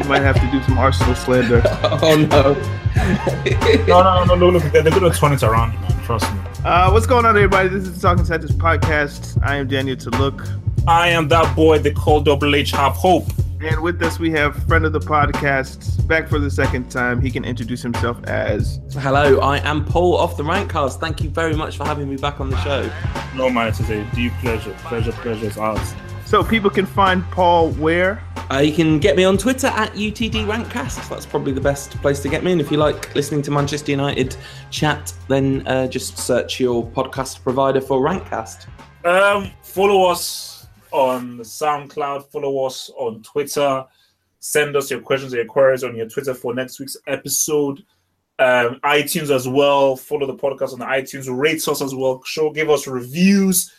we might have to do some Arsenal slander. Oh no. No, no, no, no, look, they're, they're going to turn it around, man. Trust me. Uh, what's going on, everybody? This is the Talking Scientist podcast. I am Daniel Look, I am that boy the call Double H hop Hope. and with us we have friend of the podcast, back for the second time. He can introduce himself as. Hello, I am Paul off the Rankcast. Thank you very much for having me back on the show. No, man, it is a deep pleasure. Pleasure, pleasure is ours. So people can find Paul where? Uh, you can get me on Twitter at UTD Rankcast. That's probably the best place to get me. And if you like listening to Manchester United chat, then uh, just search your podcast provider for Rankcast. Um, follow us on SoundCloud. Follow us on Twitter. Send us your questions or your queries on your Twitter for next week's episode. Um, iTunes as well. Follow the podcast on the iTunes. Rate us as well. Show, give us reviews,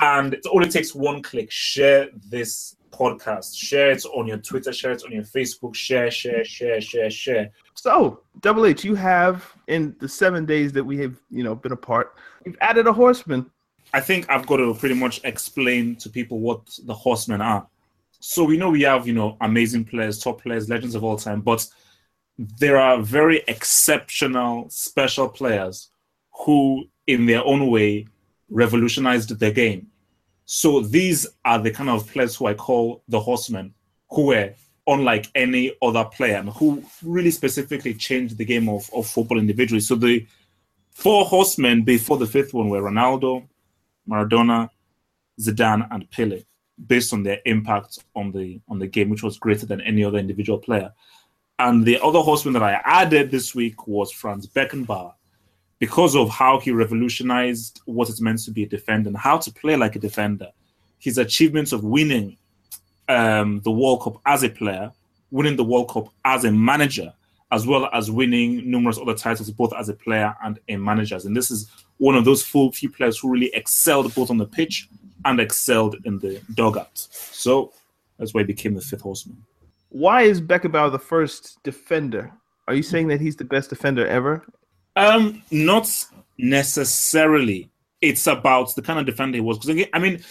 and it only takes one click. Share this podcast. Share it on your Twitter. Share it on your Facebook. Share, share, share, share, share. So, Double H, you have in the seven days that we have, you know, been apart, you've added a horseman. I think I've got to pretty much explain to people what the horsemen are. So we know we have, you know, amazing players, top players, legends of all time, but there are very exceptional, special players who, in their own way, revolutionized the game. So these are the kind of players who I call the horsemen, who were unlike any other player, and who really specifically changed the game of, of football individually. So the four horsemen before the fifth one were Ronaldo, Maradona, Zidane, and Pele, based on their impact on the on the game, which was greater than any other individual player. And the other horseman that I added this week was Franz Beckenbauer, because of how he revolutionized what it meant to be a defender and how to play like a defender. His achievements of winning um, the World Cup as a player, winning the World Cup as a manager, as well as winning numerous other titles both as a player and a manager. And this is one of those full few players who really excelled both on the pitch and excelled in the dugout. So that's why he became the fifth horseman. Why is Beckenbauer the first defender? Are you saying that he's the best defender ever? Um, not necessarily. It's about the kind of defender he was. Because I mean,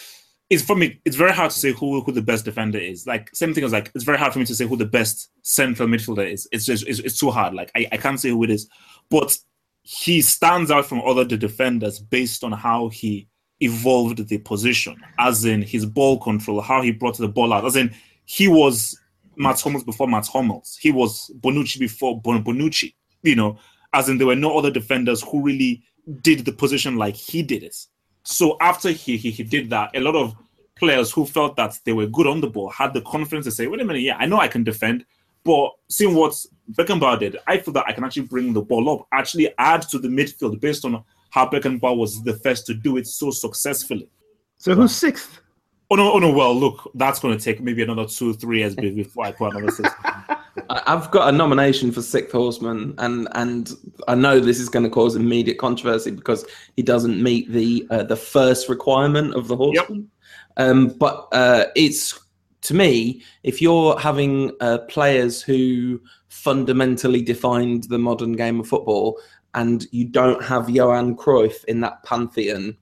it's for me. It's very hard to say who who the best defender is. Like same thing as like it's very hard for me to say who the best central midfielder is. It's just it's, it's too hard. Like I, I can't say who it is, but he stands out from other the defenders based on how he evolved the position, as in his ball control, how he brought the ball out, as in he was Mats Hummels before Mats Hummels, he was Bonucci before Bon Bonucci, you know, as in there were no other defenders who really did the position like he did it. So after he, he he did that, a lot of players who felt that they were good on the ball had the confidence to say, "Wait a minute, yeah, I know I can defend." But seeing what Beckenbauer did. I feel that I can actually bring the ball up, actually add to the midfield based on how Beckenbauer was the first to do it so successfully. So who's sixth? Oh no, oh no. Well, look, that's going to take maybe another two, three years before I put another six. I've got a nomination for Sixth Horseman, and and I know this is going to cause immediate controversy because he doesn't meet the uh, the first requirement of the Horseman. Um, but uh, it's to me, if you're having uh, players who fundamentally defined the modern game of football, and you don't have Johan Cruyff in that pantheon,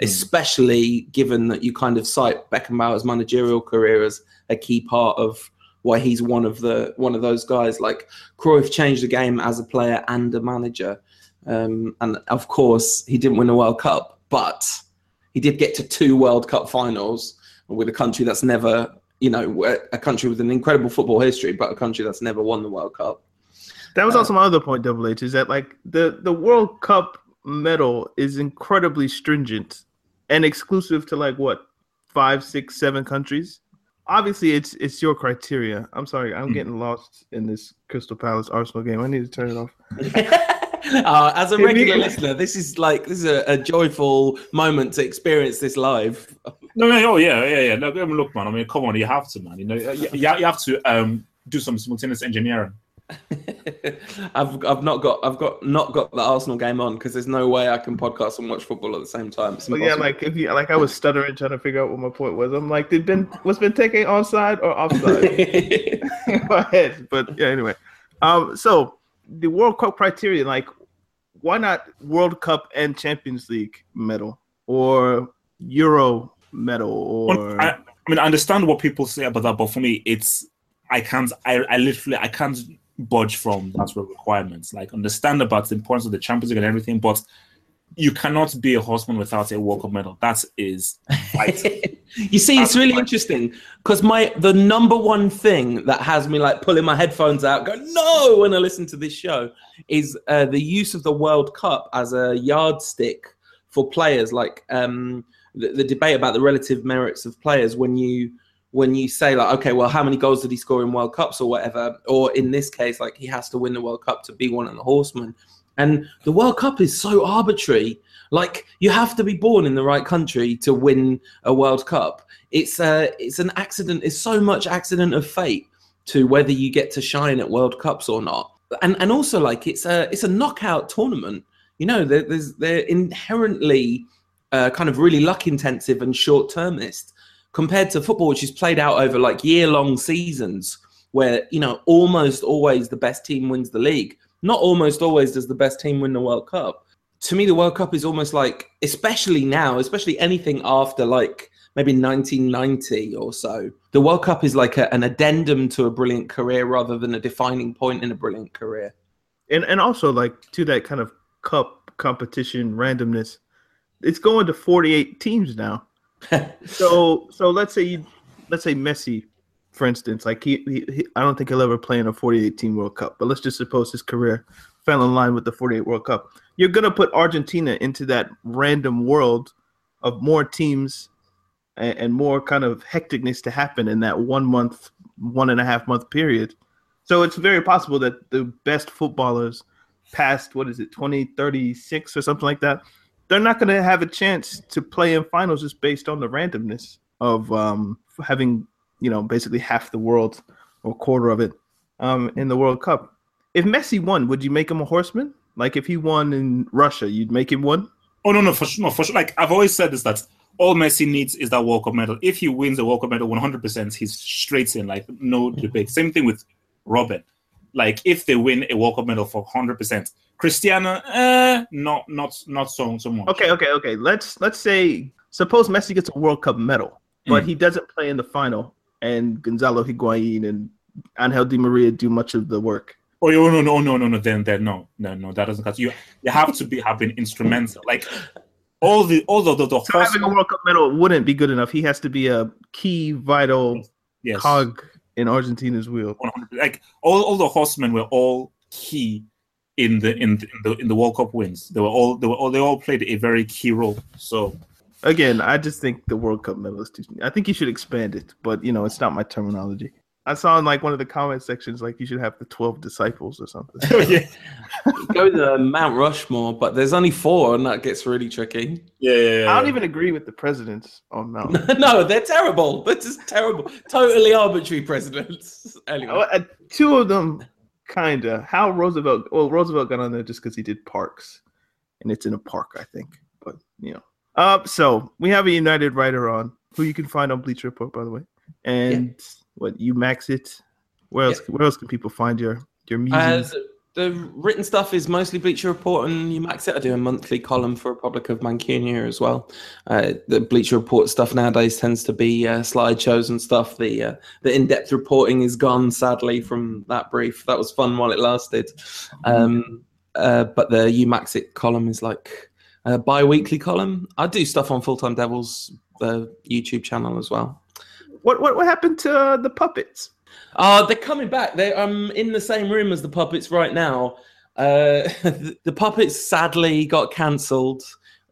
especially given that you kind of cite Beckenbauer's managerial career as a key part of why he's one of the one of those guys. Like Cruyff changed the game as a player and a manager, um, and of course he didn't win a World Cup, but he did get to two World Cup finals with a country that's never, you know, a country with an incredible football history, but a country that's never won the World Cup. That was also my other point, Double H, is that like the the World Cup medal is incredibly stringent and exclusive to like what five, six, seven countries. Obviously, it's it's your criteria. I'm sorry, I'm getting lost in this Crystal Palace Arsenal game. I need to turn it off. Uh, as a Give me- regular listener, this is like this is a, a joyful moment to experience this live. No, no, oh yeah, yeah, yeah. Look, I mean, look, man. I mean, come on, you have to, man. You know, you, you you have to um do some simultaneous engineering. I've I've not got I've got not got the Arsenal game on because there's no way I can podcast and watch football at the same time. It's But yeah, like if you like, I was stuttering trying to figure out what my point was. I'm like, did Ben was Ben taking onside or offside? my head. But yeah, anyway. Um, so the World Cup criteria, like, why not World Cup and Champions League medal or Euro medal or I, I mean, I understand what people say about that, but for me, it's I can't. I, I literally I can't budge from that sort of requirements. Like, understand about the importance of the Champions League and everything, but you cannot be a horseman without a World Cup medal. That is you see, it's really interesting because my the number one thing that has me like pulling my headphones out, going no when I listen to this show, is uh, the use of the World Cup as a yardstick for players. Like um, the, the debate about the relative merits of players when you when you say like, okay, well, how many goals did he score in World Cups or whatever, or in this case, like he has to win the World Cup to be one of the horsemen. And the World Cup is so arbitrary. Like you have to be born in the right country to win a World Cup. It's uh, it's an accident. It's so much accident of fate to whether you get to shine at World Cups or not. And and also like it's a it's a knockout tournament. You know, there, there's they're inherently uh, kind of really luck intensive and short termist compared to football, which is played out over like year long seasons, where you know almost always the best team wins the league. Not almost always does the best team win the World Cup. To me, the World Cup is almost like, especially now, especially anything after like maybe 1990 or so, the World Cup is like a, an addendum to a brilliant career rather than a defining point in a brilliant career. and and also like to that kind of cup competition randomness. It's going to 48 teams now. So so let's say you let's say Messi, for instance, like he, he, he I don't think he'll ever play in a 48 team World Cup, but let's just suppose his career fell in line with the 48 World Cup. You're gonna put Argentina into that random world of more teams and, and more kind of hecticness to happen in that one month, one and a half month period. So it's very possible that the best footballers past what is it 2036 or something like that they're not going to have a chance to play in finals just based on the randomness of um, having you know basically half the world or quarter of it um, in the World Cup. If Messi won, would you make him a horseman? Like if he won in Russia, you'd make him one. Oh no, no, for sure, no, for sure. Like I've always said this that all Messi needs is that World Cup medal. If he wins the World Cup medal, one hundred percent, he's straight in. Like no debate. Same thing with Robin. Like if they win a World Cup medal for hundred percent, Cristiano, eh, not not not so so much. Okay, okay, okay. Let's let's say suppose Messi gets a World Cup medal, but Mm. he doesn't play in the final, and Gonzalo Higuain and Angel Di Maria do much of the work. Oh no no no no no no then then no no no that doesn't cut you. You have to be have been instrumental. Like all the all the the, the So having a World Cup medal wouldn't be good enough. He has to be a key, vital yes. cog in Argentina's wheel. 100 like all, all the horsemen were all key in the in the, in the World Cup wins. They were all they were all they all played a very key role. So Again, I just think the World Cup medal is too. I think you should expand it, but you know, it's not my terminology. I saw in like one of the comment sections like you should have the twelve disciples or something. yeah, Go to Mount Rushmore, but there's only four, and that gets really tricky. yeah, yeah, yeah. I don't even agree with the presidents on Mount. no, they're terrible. They're just terrible. Totally arbitrary presidents. Anyway. Uh, two of them, kinda. How Roosevelt? Well, Roosevelt got on there just because he did parks, and it's in a park, I think. But you know, uh, so we have a United writer on who you can find on Bleacher Report, by the way, and what Umaxit. Where else? Where else can people find your your music? Uh, the, written stuff is mostly Bleacher Report and Umaxit. I do a monthly column for Republik of Mancunia as well. Uh, the Bleacher Report stuff nowadays tends to be uh, slideshows and stuff. The uh, the in depth reporting is gone sadly from that brief. That was fun while it lasted. Um, uh, but the Umaxit column is like a bi weekly column. I do stuff on Full Time Devils the YouTube channel as well. what what what happened to uh, the puppets? Uh, they're coming back. They're um, in the same room as the puppets right now. Uh, the, the puppets sadly got cancelled,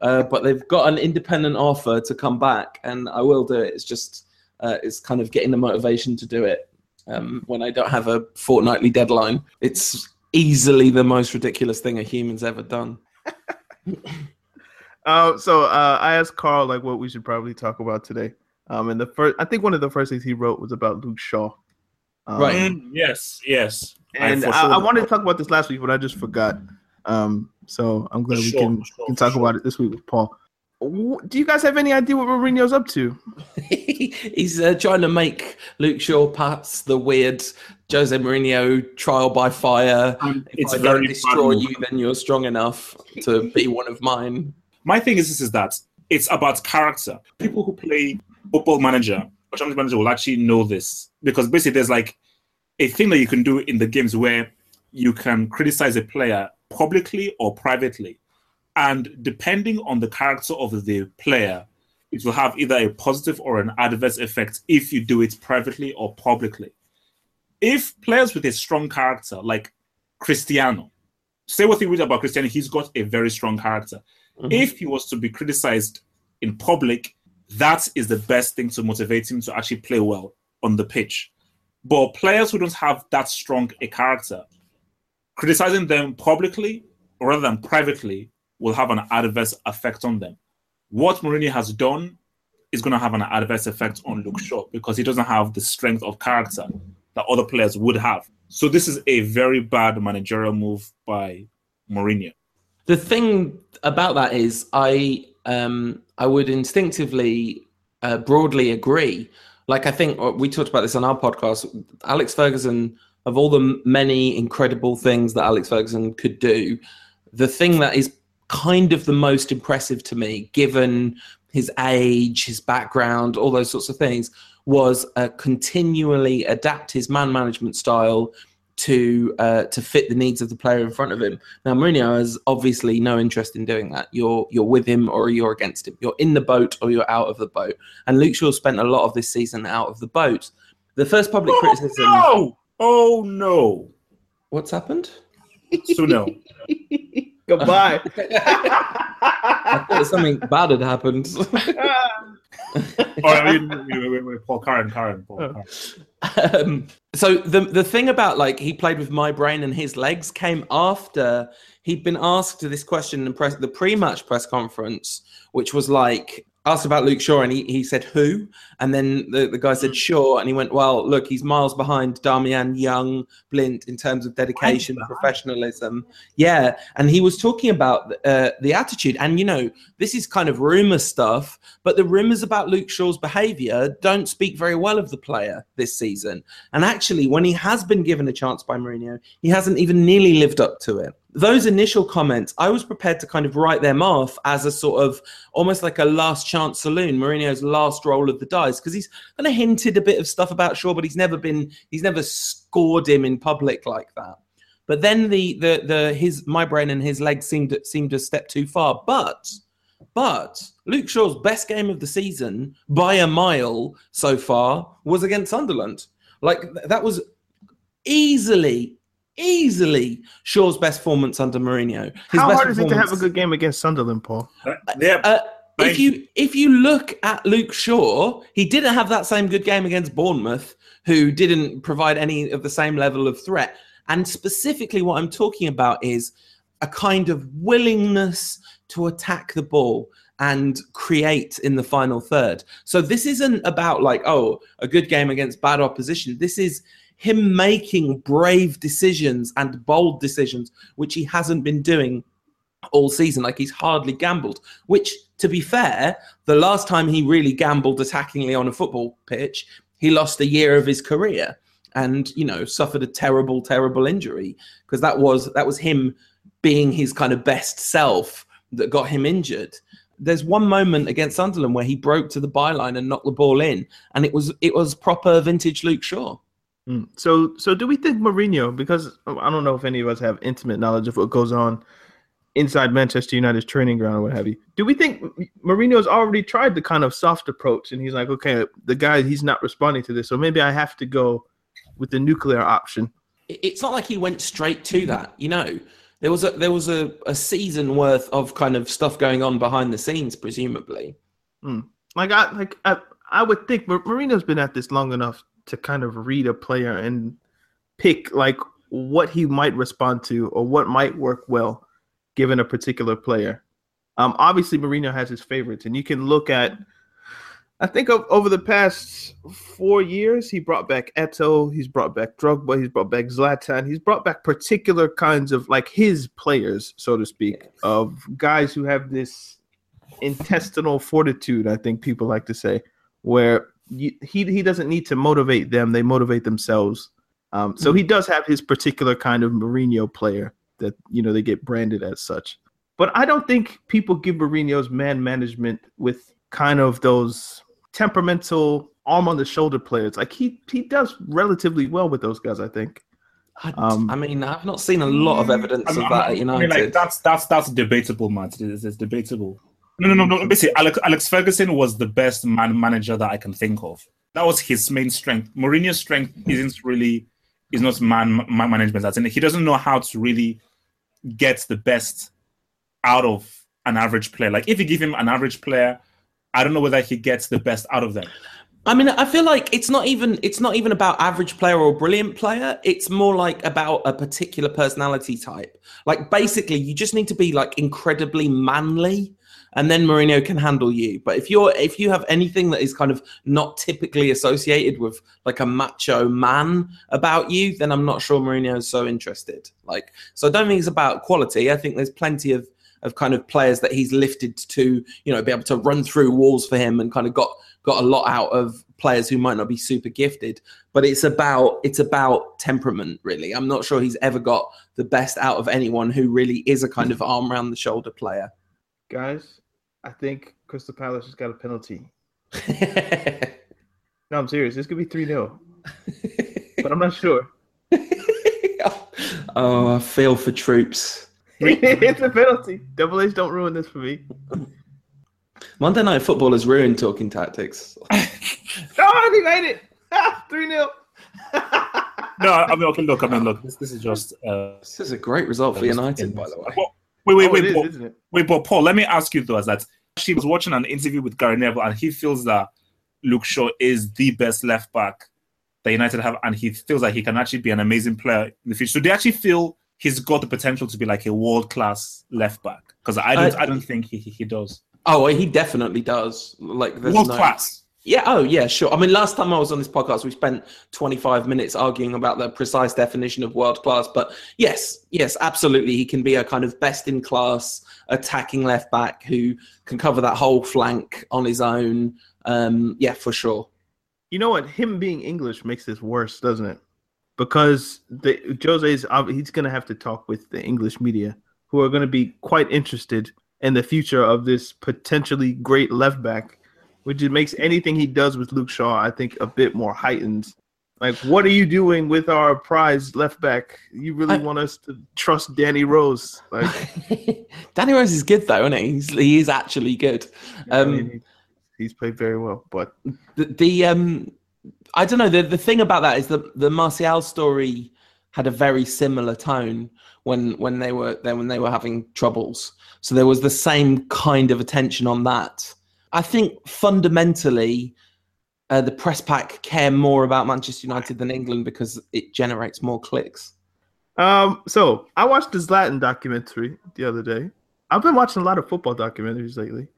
uh, but they've got an independent offer to come back, and I will do it. It's just uh, it's kind of getting the motivation to do it um, when I don't have a fortnightly deadline. It's easily the most ridiculous thing a human's ever done. Uh, so uh, I asked Carl like what we should probably talk about today. Um, and the first, I think one of the first things he wrote was about Luke Shaw. Um, Right. Mm, yes, yes. And I, sure- I wanted to talk about this last week, but I just forgot. Um, so I'm glad we Sure, can, sure, can talk sure. about it this week with Paul. Do you guys have any idea what Mourinho's up to? He's uh, trying to make Luke Shaw pass the weird Jose Mourinho trial by fire. Um, If it's I very don't destroy move. you, then you're strong enough to be one of mine. My thing is this is that it's about character. People who play football manager or champions manager will actually know this because basically there's like a thing that you can do in the games where you can criticize a player publicly or privately. And depending on the character of the player, it will have either a positive or an adverse effect if you do it privately or publicly. If players with a strong character, like Cristiano, say what you read about Cristiano, he's got a very strong character. Mm-hmm. If he was to be criticized in public, that is the best thing to motivate him to actually play well on the pitch. But players who don't have that strong a character, criticizing them publicly rather than privately will have an adverse effect on them. What Mourinho has done is going to have an adverse effect on Luke Shaw because he doesn't have the strength of character that other players would have. So this is a very bad managerial move by Mourinho. The thing about that is, I um, I would instinctively uh, broadly agree. Like I think uh, we talked about this on our podcast. Alex Ferguson, of all the many incredible things that Alex Ferguson could do, the thing that is kind of the most impressive to me, given his age, his background, all those sorts of things, was uh, continually adapt his man management style to uh, to fit the needs of the player in front of him. Now Mourinho has obviously no interest in doing that. You're you're with him or you're against him. You're in the boat or you're out of the boat. And Luke Shaw spent a lot of this season out of the boat. The first public criticism. Oh, oh no. What's happened? So no. Goodbye. I thought something bad had happened. Oh, wait, wait, wait, wait, wait, Paul Karen, Karen, Paul Oh. Karen. Um, so the the thing about like he played with my brain and his legs came after he'd been asked this question in press the pre-match press conference, which was like asked about Luke Shaw and he, he said who, and then the, the guy said sure. and he went well look he's miles behind Darmian Young Blind in terms of dedication professionalism. Yeah. And he was talking about uh, the attitude. And you know this is kind of rumor stuff but the rumors about Luke Shaw's behavior don't speak very well of the player this season. And actually, when he has been given a chance by Mourinho, he hasn't even nearly lived up to it. Those initial comments, I was prepared to kind of write them off as a sort of almost like a last chance saloon, Mourinho's last roll of the dice, because he's kind of hinted a bit of stuff about Shaw, but he's never been, he's never scored him in public like that. But then the the the his my brain and his legs seemed seemed a step too far. But but Luke Shaw's best game of the season by a mile so far was against Sunderland. Like that was easily, easily Shaw's best performance under Mourinho. His How best hard is it to have a good game against Sunderland, Paul? Yeah, Uh, If you if you look at Luke Shaw, he didn't have that same good game against Bournemouth, who didn't provide any of the same level of threat. And specifically, what I'm talking about is a kind of willingness to attack the ball and create in the final third. So this isn't about like, oh, a good game against bad opposition. This is him making brave decisions and bold decisions, which he hasn't been doing all season. Like he's hardly gambled, which, to be fair, the last time he really gambled attackingly on a football pitch, he lost a year of his career and you know suffered a terrible terrible injury because that was that was him being his kind of best self that got him injured there's one moment against Sunderland where he broke to the byline and knocked the ball in and it was it was proper vintage Luke Shaw Mm. So, so do we think Mourinho? Because I don't know if any of us have intimate knowledge of what goes on inside Manchester United's training ground or what have you. Do we think Mourinho's already tried the kind of soft approach, and he's like, okay, the guy he's not responding to this, so maybe I have to go with the nuclear option. It's not like he went straight to that you know there was a there was a, a season worth of kind of stuff going on behind the scenes presumably hmm. Like I like I, I would think Mourinho's been at this long enough to kind of read a player and pick like what he might respond to or what might work well given a particular player. Um, obviously Mourinho has his favorites, and you can look at. I think of, over the past four years, he brought back Eto'o, he's brought back Drogba, he's brought back Zlatan, he's brought back particular kinds of like his players, so to speak, of guys who have this intestinal fortitude. I think people like to say, where you, he he doesn't need to motivate them; they motivate themselves. Um, so he does have his particular kind of Mourinho player that you know they get branded as such. But I don't think people give Mourinho's man management with kind of those temperamental arm on the shoulder players. Like he he does relatively well with those guys. I think. I, Um, I mean i've not seen a lot of evidence I mean, of that at I mean, like that's that's that's debatable, man. It's, it's debatable. No, no, no, no. Basically, Alex, Alex Ferguson was the best man manager that I can think of. That was his main strength. Mourinho's strength isn't really is not man, man management. As in, he doesn't know how to really get the best out of an average player. Like if you give him an average player, I don't know whether he gets the best out of them. I mean, I feel like it's not even it's not even about average player or brilliant player. It's more like about a particular personality type. Like basically, you just need to be like incredibly manly, and then Mourinho can handle you. But if you're if you have anything that is kind of not typically associated with like a macho man about you, then I'm not sure Mourinho is so interested. Like, so I don't think it's about quality. I think there's plenty of of kind of players that he's lifted to, you know, be able to run through walls for him and kind of got got a lot out of players who might not be super gifted. But it's about it's about temperament, really. I'm not sure he's ever got the best out of anyone who really is a kind of arm around the shoulder player. Guys, I think Crystal Palace has got a penalty. No, I'm serious. This could be 3 0, but I'm not sure. oh, I feel for Troopz. it's a penalty. Double H, don't ruin this for me. Monday Night Football has ruined talking tactics. Oh, he made it. 3 0. No, I mean, okay, look, I mean, look, this, this is just. Uh, This is a great result for United, by the way. Well, wait, wait, Oh, wait, it is, Paul, isn't it? wait, but Paul, let me ask you though, is that she was watching an interview with Gary Neville, and he feels that Luke Shaw is the best left back that United have, and he feels like he can actually be an amazing player in the future. So they actually feel he's got the potential to be like a world class left back? Because I don't, Uh, I don't think he, he, he does. Oh, well, he definitely does. Like there's World no- class. Yeah. Oh, yeah. Sure. I mean, last time I was on this podcast, we spent 25 minutes arguing about the precise definition of world class. But yes, yes, absolutely, he can be a kind of best in class attacking left back who can cover that whole flank on his own. Um, yeah, for sure. You know what? Him being English makes this worse, doesn't it? Because the Jose's ob- he's going to have to talk with the English media, who are going to be quite interested in the future of this potentially great left back, which it makes anything he does with Luke Shaw, I think, a bit more heightened. Like, what are you doing with our prized left back? You really I- want us to trust Danny Rose? Like, Danny Rose is good though, isn't he? He's, he is actually good. I Um, mean, he's played very well, but the, the um i don't know the, the thing about that is that the Martial story had a very similar tone when when they were then when they were having troubles. So there was the same kind of attention on that. I think fundamentally, uh, the press pack care more about Manchester United than England because it generates more clicks. Um, so I watched the Zlatan documentary the other day. I've been watching a lot of football documentaries lately.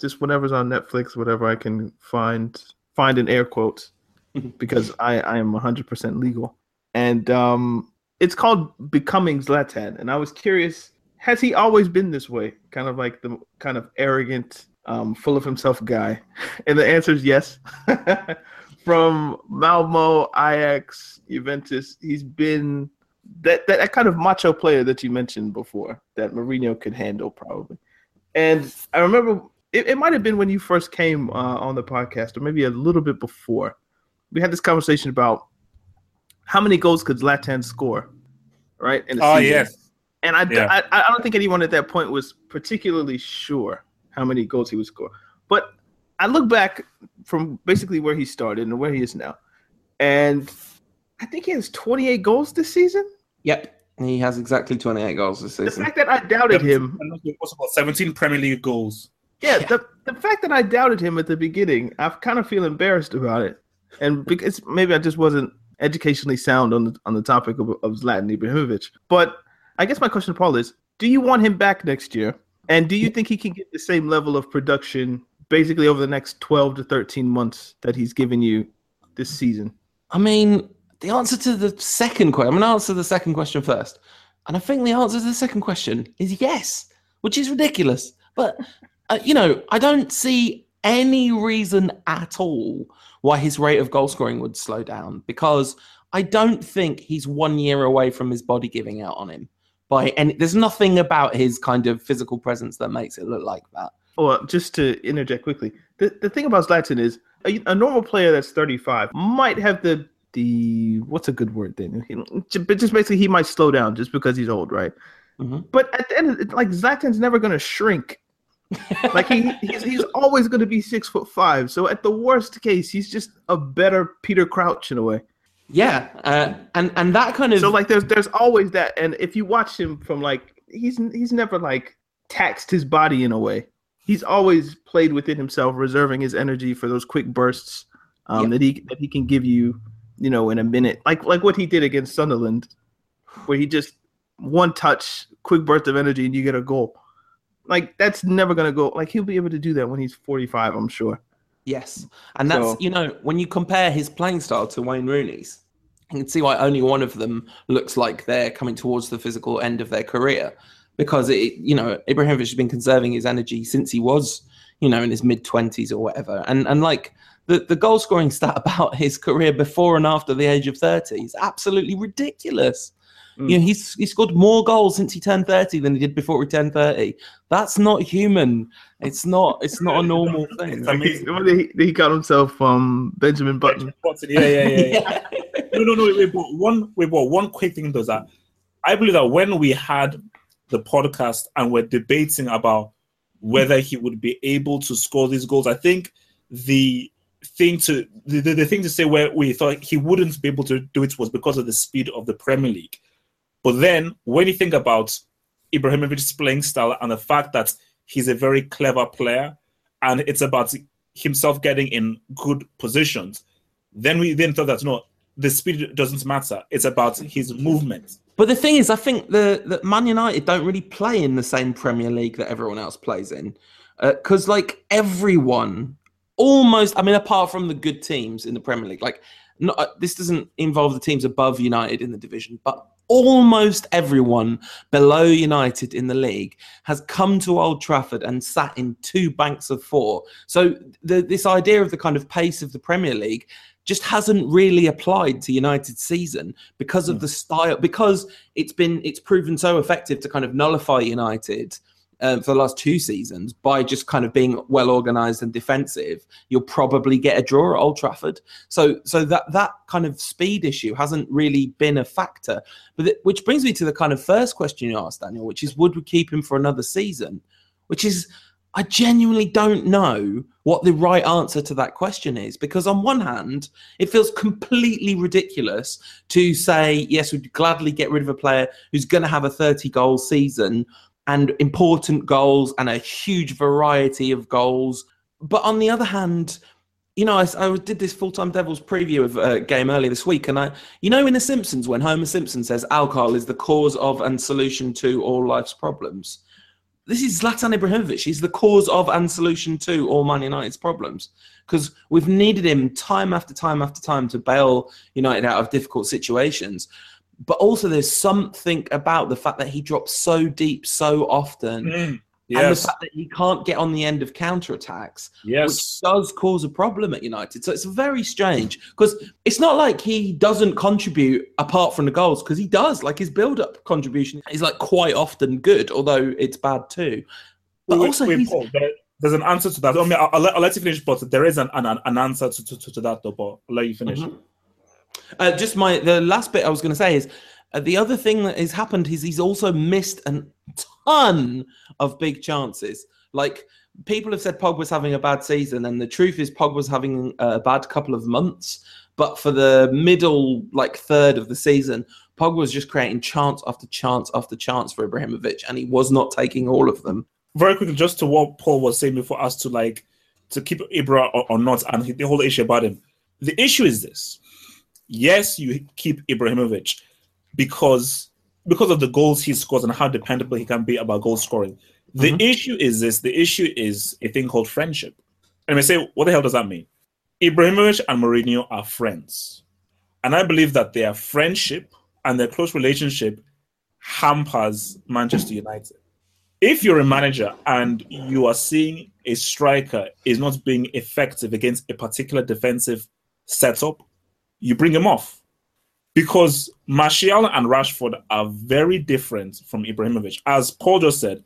Just whatever's on Netflix, whatever I can find find in air quotes, because I, I am 100% legal. And um, it's called Becoming Zlatan. And I was curious, has he always been this way? Kind of like the kind of arrogant, um, full of himself guy? And the answer is yes. From Malmo, Ajax, Juventus, he's been that, that, that kind of macho player that you mentioned before that Mourinho could handle probably. And I remember it, it might have been when you first came uh, on the podcast, or maybe a little bit before. We had this conversation about how many goals could Zlatan score, right? In oh season. yes. And I, yeah. I, I don't think anyone at that point was particularly sure how many goals he would score. But I look back from basically where he started and where he is now, and I think he has 28 goals this season. Yep. He has exactly 28 goals this season. The fact that I doubted him. What's about 17 Premier League goals? Yeah, yeah, The, the fact that I doubted him at the beginning, I kind of feel embarrassed about it. And because maybe I just wasn't educationally sound on the, on the topic of, of Zlatan Ibrahimovic. But I guess my question to Paul is do you want him back next year? And do you think he can get the same level of production basically over the next 12 to 13 months that he's given you this season? I mean, the answer to the second question, I'm going to answer the second question first. And I think the answer to the second question is yes, which is ridiculous. But, uh, you know, I don't see any reason at all why his rate of goal scoring would slow down because I don't think he's one year away from his body giving out on him. By and there's nothing about his kind of physical presence that makes it look like that. Well, just to interject quickly, the, the thing about Zlatan is a, a normal player that's 35 might have the the what's a good word then? But just basically, he might slow down just because he's old, right? Mm-hmm. But at the end, of it, like Zlatan's never going to shrink. like he, he's, he's always going to be six foot five. So at the worst case, he's just a better Peter Crouch in a way. Yeah, uh, and and that kind of so like there's there's always that, and if you watch him from like he's he's never like taxed his body in a way. He's always played within himself, reserving his energy for those quick bursts um, yep. that he that he can give you you know, in a minute, like like what he did against Sunderland, where he just one touch, quick burst of energy, and you get a goal. Like that's never gonna go. Like he'll be able to do that when he's forty five, I'm sure. Yes, and that's so, you know when you compare his playing style to Wayne Rooney's, you can see why only one of them looks like they're coming towards the physical end of their career, because it you know Ibrahimovic has been conserving his energy since he was you know in his mid twenties or whatever, and and like the, the goal scoring stat about his career before and after the age of 30 is absolutely ridiculous. Mm. You know, he's he scored more goals since he turned 30 than he did before he turned 30. That's not human. It's not it's not a normal thing. he, he got himself um Benjamin Button. Yeah, yeah, yeah. yeah. no, no, no, wait, but one wait, but one quick thing does that. I believe that when we had the podcast and we're debating about whether he would be able to score these goals, I think the thing to the, the, the, thing to say where we thought he wouldn't be able to do it was because of the speed of the Premier League. But then when you think about Ibrahimovic's playing style and the fact that he's a very clever player and it's about himself getting in good positions, then we then thought that no, the speed doesn't matter. It's about his movement. But the thing is, I think the, the Man United don't really play in the same Premier League that everyone else plays in, because uh, like everyone almost. I mean, apart from the good teams in the Premier League, like not, uh, this doesn't involve the teams above United in the division, but almost everyone below United in the league has come to Old Trafford and sat in two banks of four. So the, this idea of the kind of pace of the Premier League just hasn't really applied to United's season because of mm. the style because it's been it's proven so effective to kind of nullify United um, for the last two seasons by just kind of being well organized and defensive, you'll probably get a draw at Old Trafford. So, so that that kind of speed issue hasn't really been a factor. But th- which brings me to the kind of first question you asked, Daniel, which is would we keep him for another season? Which is, I genuinely don't know what the right answer to that question is because, on one hand, it feels completely ridiculous to say, yes, we'd gladly get rid of a player who's going to have a 30 goal season and important goals and a huge variety of goals. But on the other hand, you know, I, I did this full time Devils preview of a game earlier this week, and I, you know, in The Simpsons, when Homer Simpson says alcohol is the cause of and solution to all life's problems, this is Zlatan Ibrahimovic. He's the cause of and solution to all Man United's problems because we've needed him time after time after time to bail United out of difficult situations. But also, there's something about the fact that he drops so deep so often. Mm, And the fact that he can't get on the end of counter attacks, Yes. which does cause a problem at United. So it's very strange because it's not like he doesn't contribute apart from the goals because he does. Like his build-up contribution is like quite often good, although it's bad too. But Wait, also, wait, he's, Paul, there- there's an answer to that. I mean, I'll, I'll, let, I'll let you finish, but there is an, an, an answer to, to, to that, though, Paul. I'll let you finish. Mhm. Uh, just my the last bit I was going to say is uh, the other thing that has happened is he's also missed a ton of big chances. Like people have said, Pogba's having a bad season, and the truth is, Pogba's having a bad couple of months. But for the middle, like third of the season, Pogba was just creating chance after chance after chance for Ibrahimovic, and he was not taking all of them. Very quickly, just to what Paul was saying before us to like to keep Ibra or, or not, and the whole issue about him. The issue is this: yes, you keep Ibrahimovic because because of the goals he scores and how dependable he can be about goal scoring. The Mhm. issue is this: the issue is a thing called friendship. And I say, what the hell does that mean? Ibrahimovic and Mourinho are friends, and I believe that their friendship and their close relationship hampers Manchester United if you're a manager and you are seeing a striker is not being effective against a particular defensive setup, you bring him off. Because Martial and Rashford are very different from Ibrahimovic. As Paul just said,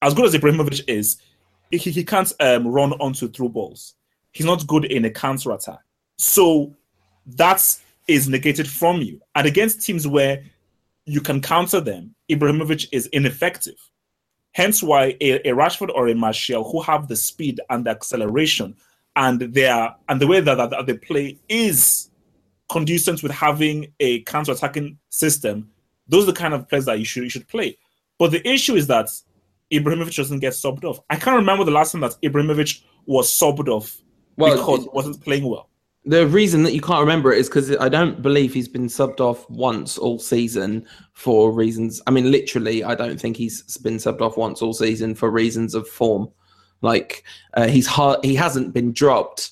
as good as Ibrahimovic is, he, he can't um, run onto through balls. He's not good in a counter attack. So that is negated from you. And against teams where you can counter them, Ibrahimovic is ineffective. Hence why a, a Rashford or a Martial who have the speed and the acceleration and their and the way that, that, that they play is conducive with having a counter-attacking system, those are the kind of players that you should you should play. But the issue is that Ibrahimovic doesn't get subbed off. I can't remember the last time that Ibrahimovic was subbed off Well, because he wasn't playing well. The reason that you can't remember it is because I don't believe he's been subbed off once all season for reasons. I mean, literally, I don't think he's been subbed off once all season for reasons of form. Like uh, he's hard, he hasn't been dropped.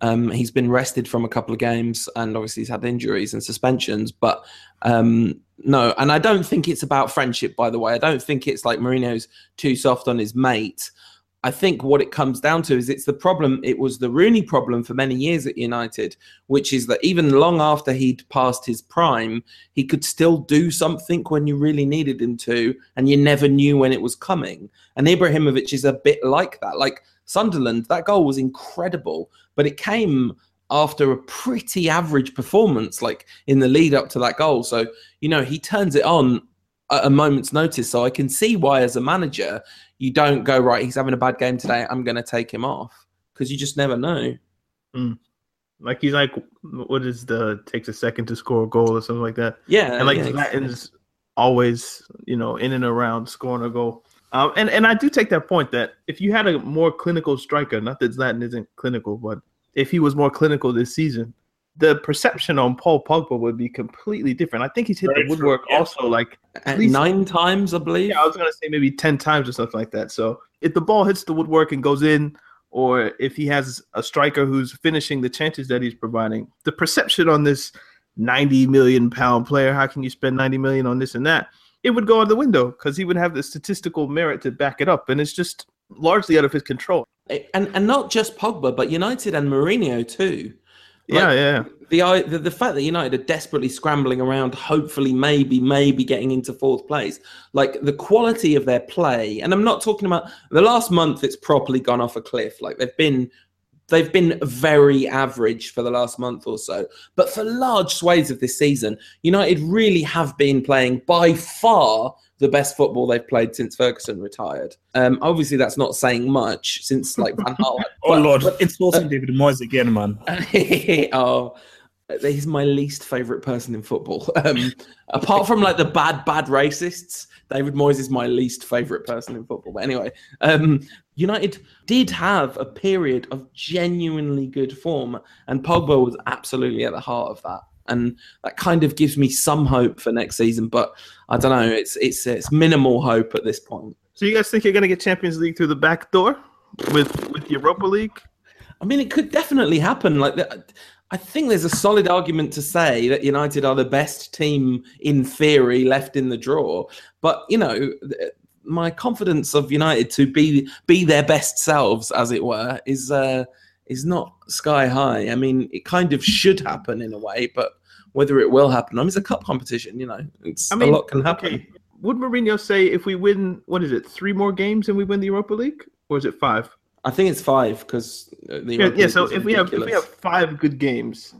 Um, he's been rested from a couple of games, and obviously he's had injuries and suspensions. But um, no, and I don't think it's about friendship. By the way, I don't think it's like Mourinho's too soft on his mate. I think what it comes down to is it's the problem. It was the Rooney problem for many years at United, which is that even long after he'd passed his prime, he could still do something when you really needed him to, and you never knew when it was coming. And Ibrahimovic is a bit like that. Like Sunderland, that goal was incredible, but it came after a pretty average performance, like in the lead up to that goal. So, you know, he turns it on at a moment's notice. So I can see why, as a manager, you don't go, right, he's having a bad game today. I'm going to take him off because you just never know. Hmm. Like he's like, what is the takes a second to score a goal or something like that. Yeah. and like yeah, Zlatan's always, you know, in and around scoring a goal. Um, and and I do take that point that if you had a more clinical striker, not that Zlatan isn't clinical, but if he was more clinical this season, the perception on Paul Pogba would be completely different. I think he's hit Very the true, woodwork yeah. also like At least- nine times, I believe. yeah, I was gonna say maybe ten times or something like that. So if the ball hits the woodwork and goes in, or if he has a striker who's finishing the chances that he's providing, the perception on this ninety million pound player, how can you spend ninety million on this and that? It would go out the window because he would have the statistical merit to back it up, and it's just largely out of his control. and and not just Pogba, but United and Mourinho too. Yeah, Like, yeah. The, the the fact that United are desperately scrambling around, hopefully, maybe, maybe getting into fourth place, like the quality of their play, and I'm not talking about the last month. It's properly gone off a cliff. Like they've been, they've been very average for the last month or so. But for large swathes of this season, United really have been playing by far the best football they've played since Ferguson retired. Um, obviously, that's not saying much since like Van Gaal. Oh but- Lord, but- insulting David Moyes again, man. oh, he's my least favorite person in football. Um, apart from like the bad, bad racists, David Moyes is my least favorite person in football. But anyway, um, United did have a period of genuinely good form, and Pogba was absolutely at the heart of that. And that kind of gives me some hope for next season, but I don't know. It's it's it's minimal hope at this point. So you guys think you're gonna get Champions League through the back door with with Europa League? I mean, it could definitely happen. Like, the- I think there's a solid argument to say that United are the best team in theory left in the draw. But you know, my confidence of United to be be their best selves, as it were, is uh, is not sky high. I mean, it kind of should happen in a way, but whether it will happen, I mean, it's a cup competition. You know, it's I mean, a lot can happen. Okay. Would Mourinho say if we win, what is it, three more games and we win the Europa League, or is it five? I think it's five because uh, Yeah, yeah. So if we have if we have five good games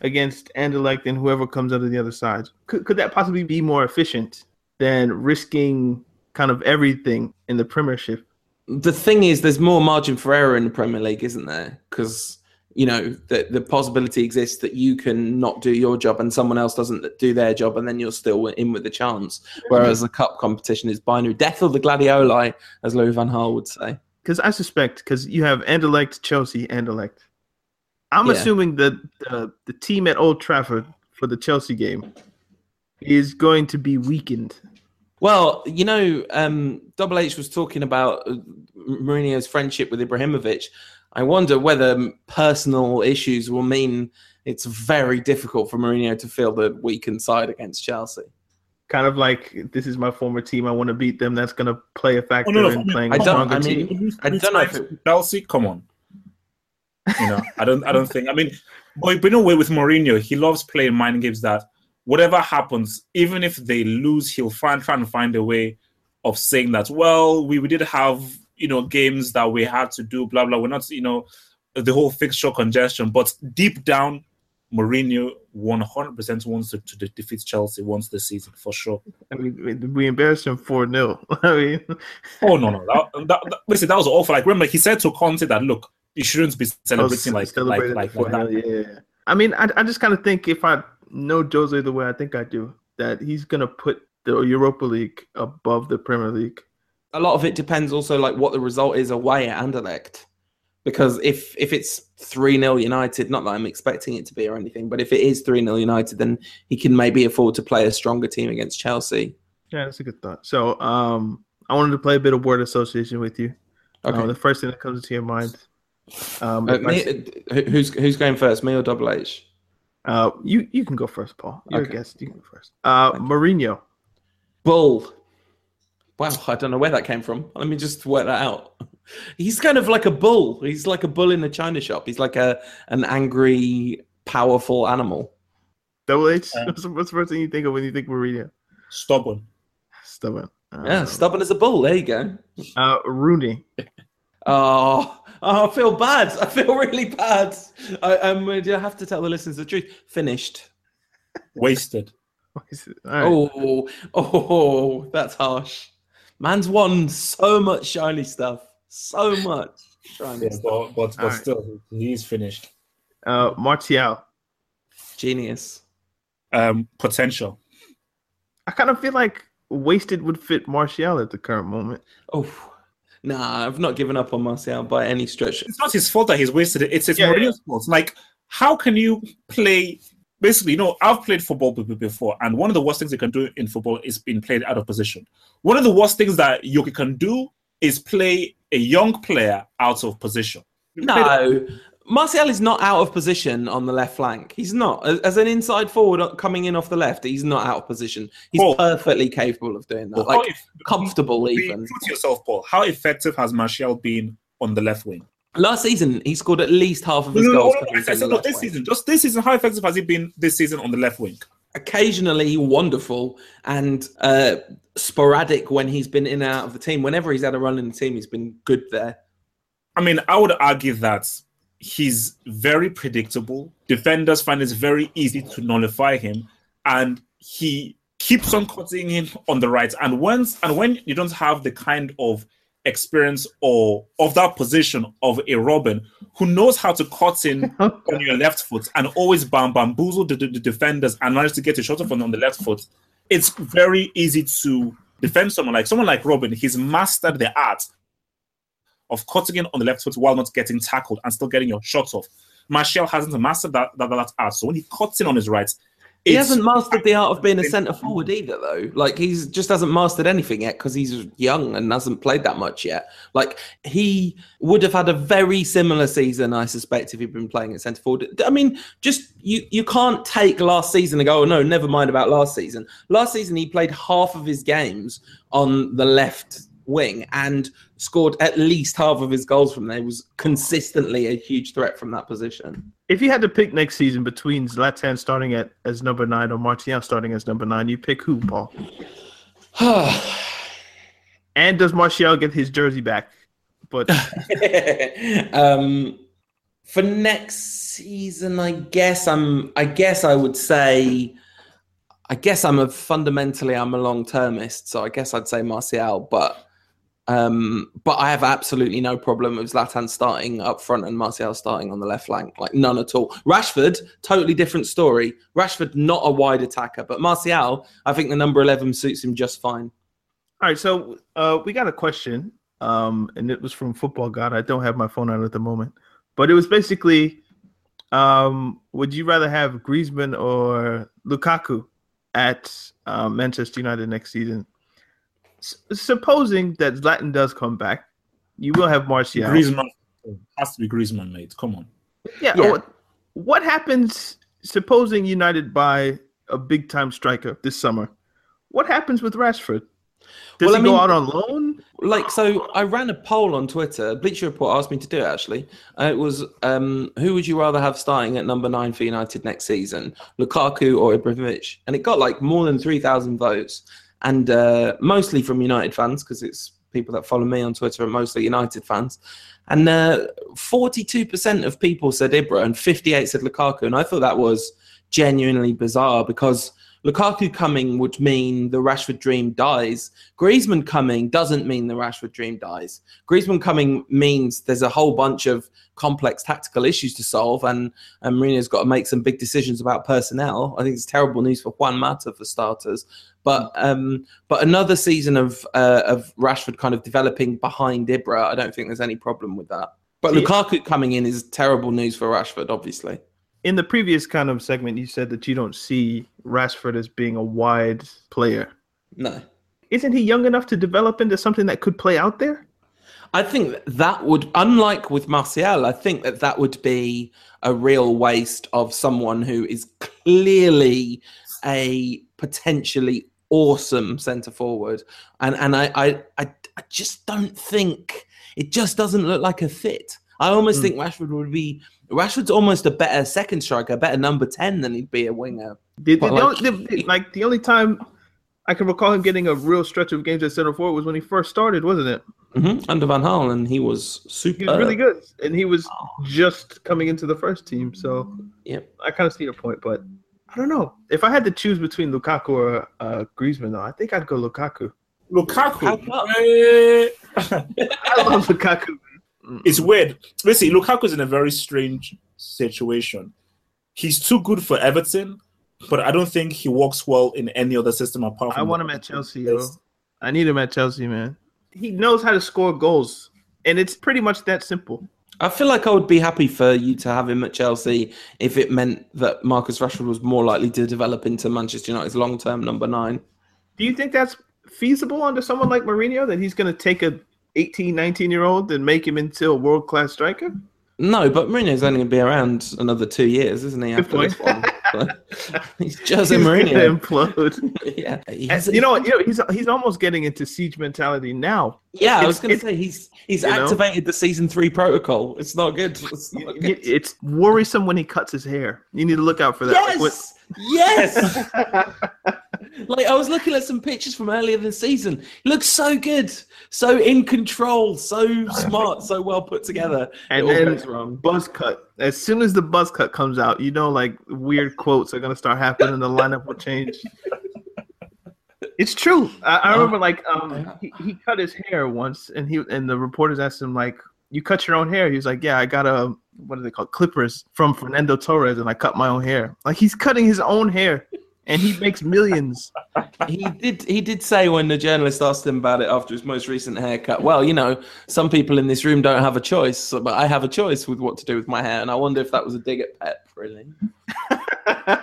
against Anderlecht and whoever comes out of the other side, could could that possibly be more efficient than risking kind of everything in the Premiership? the thing is, there's more margin for error in the Premier League, isn't there? Because you know the the possibility exists that you can not do your job and someone else doesn't do their job, and then you're still in with the chance. Mm-hmm. Whereas the cup competition is binary, death or the gladioli, as Louis van Gaal would say. Because I suspect because you have Anderlecht, Chelsea, Anderlecht. I'm Yeah. assuming that the the team at Old Trafford for the Chelsea game is going to be weakened. Well, you know, um, Double H was talking about uh, Mourinho's friendship with Ibrahimovic. I wonder whether personal issues will mean it's very difficult for Mourinho to feel the weakened side against Chelsea. Kind of like this is my former team. I want to beat them. That's going to play a factor Oh, no, no, in I mean, playing I a don't- stronger I mean- team. I don't know if it- Chelsea. Come on. You know, I don't. I don't think. I mean, but but in a way, with Mourinho, he loves playing mind games. That whatever happens, even if they lose, he'll find try and find a way of saying that. Well, we, we did have you know games that we had to do. Blah blah. We're not you know the whole fixture congestion, but deep down, Mourinho 100% wants to, to defeat Chelsea once this season for sure. I mean, we embarrassed him 4 0. I mean, Oh no no! That, that, that, listen, that was awful. Like remember, he said to Conte that look, you shouldn't be celebrating like like celebrated like, like that. yeah. I mean, I, I just kind of think if I know Jose the way I think I do, that he's going to put the Europa League above the Premier League. a lot of it depends also like what the result is away at Anderlecht. Because if if it's three 0 United, not that I'm expecting it to be or anything, but if it is three 0 United, then he can maybe afford to play a stronger team against Chelsea. Yeah, that's a good thought. So, um, I wanted to play a bit of word association with you. Okay, Uh, the first thing that comes into your mind. Um, Uh, I me- s- uh, who's who's going first, me or Double H? uh, you you can go first, Paul. You're Okay. a guest. You can go first. Uh, Mourinho. Bull. Wow, I don't know where that came from. Let me just work that out. He's kind of like a bull. He's like a bull in a china shop. He's like a an angry, powerful animal. Double H. Uh, what's, the- what's the first thing you think of when you think Mourinho? Stubborn. Stubborn. Uh, Yeah, stubborn as a bull. There you go. Uh, Rooney. Oh, oh, I feel bad. I feel really bad. I, um, I have to tell the listeners the truth. Finished. Wasted. What is it? All right. Oh, oh, that's harsh. Man's won so much shiny stuff. So much shiny Yeah, but but, but Alright. still, he's finished. Uh, Martial. Genius. Um, potential. I kind of feel like wasted would fit Martial at the current moment. Oh, nah, I've not given up on Martial by any stretch. It's not his fault that he's wasted it. It's it's Yeah, Mourinho's fault. Like, how can you play? Basically, you know, I've played football b- b- before, and one of the worst things you can do in football is being played out of position. One of the worst things that you can do is play a young player out of position. You play the- No, Martial is not out of position on the left flank. He's not. As- an inside forward coming in off the left, he's not out of position. He's Paul. perfectly capable of doing that. Like if- comfortable be even. to yourself, Paul. How effective has Martial been on the left wing? Last season, he scored at least half of his no, no, goals. no, no, coming I from said the no, this wing. season. Just this season, how effective has he been this season on the left wing? Occasionally wonderful and uh, sporadic when he's been in and out of the team. Whenever he's had a run in the team, he's been good there. I mean, I would argue that he's very predictable. Defenders find it very easy to nullify him, and he keeps on cutting in on the right. And once and when you don't have the kind of experience or of that position of a Robin who knows how to cut in on your left foot and always bam bamboozle the, the, the defenders and manage to get a shot off on, on the left foot, it's very easy to defend someone like someone like Robin. He's mastered the art of cutting in on the left foot while not getting tackled and still getting your shots off. Martial hasn't mastered that, that, that art. So when he cuts in on his right, he hasn't mastered the art of being a centre forward either, though. Like he's just hasn't mastered anything yet because he's young and hasn't played that much yet. Like he would have had a very similar season, I suspect, if he'd been playing at centre forward. I mean, just you you can't take last season and go, oh no, never mind about last season. Last season he played half of his games on the left wing and scored at least half of his goals from there. He was consistently a huge threat from that position. If you had to pick next season between Zlatan starting at as number nine or Martial starting as number nine, you pick who, Paul? and does Martial get his jersey back? But um, for next season, I guess I'm. I guess I would say. I guess I'm a fundamentally I'm a long termist, so I guess I'd say Martial, but um, but I have absolutely no problem with Zlatan starting up front and Martial starting on the left flank, like none at all. Rashford, totally different story. Rashford, not a wide attacker, but Martial, I think the number 11 suits him just fine. All right, so uh, we got a question, um, and it was from Football God. I don't have my phone out at the moment, but it was basically um, would you rather have Griezmann or Lukaku at uh, Manchester United next season? Supposing that Zlatan does come back, you will have Martial. Griezmann has to be Griezmann, mate. Come on. Yeah. yeah. What, what happens? Supposing United buy a big time striker this summer, what happens with Rashford? Does well, he I mean, go out on loan? Like, so I ran a poll on Twitter. Bleacher Report asked me to do it, actually. Uh, it was um, who would you rather have starting at number nine for United next season, Lukaku or Ibrahimovic? And it got like more than 3,000 votes and uh, mostly from United fans because it's people that follow me on Twitter are mostly United fans. And uh, 42% of people said Ibra and 58 said Lukaku. And I thought that was genuinely bizarre because Lukaku coming would mean the Rashford dream dies. Griezmann coming doesn't mean the Rashford dream dies. Griezmann coming means there's a whole bunch of complex tactical issues to solve, and, and Mourinho's got to make some big decisions about personnel. I think it's terrible news for Juan Mata for starters. But um, but another season of uh, of Rashford kind of developing behind Ibra, I don't think there's any problem with that. But Lukaku coming in is terrible news for Rashford, obviously in the previous kind of segment, you said that you don't see Rashford as being a wide player. No. Isn't he young enough to develop into something that could play out there? I think that would, unlike with Martial, I think that that would be a real waste of someone who is clearly a potentially awesome centre forward, and and I, I I I just don't think it just doesn't look like a fit. I almost mm. think Rashford would be Rashford's almost a better second striker, a better number ten than he'd be a winger. The, the, like, the, only, like the only time I can recall him getting a real stretch of games at center forward was when he first started, wasn't it? Mm-hmm. Under Van Gaal, and he was super. He was really good, and he was oh. just coming into the first team. So, yep. I kind of see your point, but I don't know if I had to choose between Lukaku or uh, Griezmann. Though I think I'd go Lukaku. Lukaku. I love Lukaku. It's weird. Listen, Lukaku's in a very strange situation. He's too good for Everton, but I don't think he works well in any other system apart from. I want him at Chelsea. Yo. I need him at Chelsea, man. He knows how to score goals, and it's pretty much that simple. I feel like I would be happy for you to have him at Chelsea if it meant that Marcus Rashford was more likely to develop into Manchester United's long-term number nine. Do you think that's feasible under someone like Mourinho that he's going to take a 18, 19 year old and make him into a world class striker? No, but Mourinho's only going to be around another two years, isn't he? After this one, he's Jose he's Mourinho. Implode. yeah, has, you know? You know, he's he's almost getting into siege mentality now. Yeah, it's, I was going to say he's he's activated know? the season three protocol. It's not good. It's, not good. it's worrisome when he cuts his hair. You need to look out for that. Yes, yes. Like I was looking at some pictures from earlier this season. He looks so good, so in control, so smart, so well put together. And then buzz cut. As soon as the buzz cut comes out, you know, like weird quotes are gonna start happening. The lineup will change. It's true. I, I remember like um he, he cut his hair once and he and the reporters asked him like, You cut your own hair? He was like, Yeah, I got a what are they called? Clippers from Fernando Torres and I cut my own hair. Like he's cutting his own hair and he makes millions. he did he did say when the journalist asked him about it after his most recent haircut well you know some people in this room don't have a choice but i have a choice with what to do with my hair and i wonder if that was a dig at pep really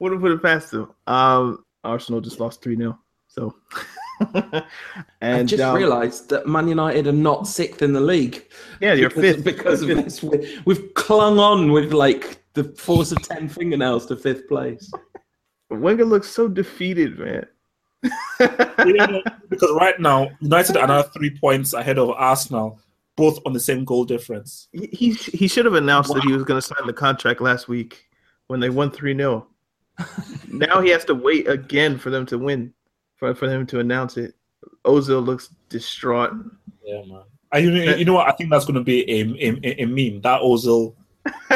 Wouldn't put it past him. Um Arsenal just lost 3 0. So and i just um, realized that man united are not sixth in the league Yeah, you're because, fifth. because of this we- we've clung on with like the force of 10 fingernails to fifth place Wenger looks so defeated, man. You know, because right now, United are now three points ahead of Arsenal, both on the same goal difference. he he, he should have announced that he was going to sign the contract last week when they won 3 0. now he has to wait again for them to win, for, for them to announce it. Ozil looks distraught. Yeah, man. I, you, know, you know what? I think that's going to be a, a, a meme. That Ozil poster.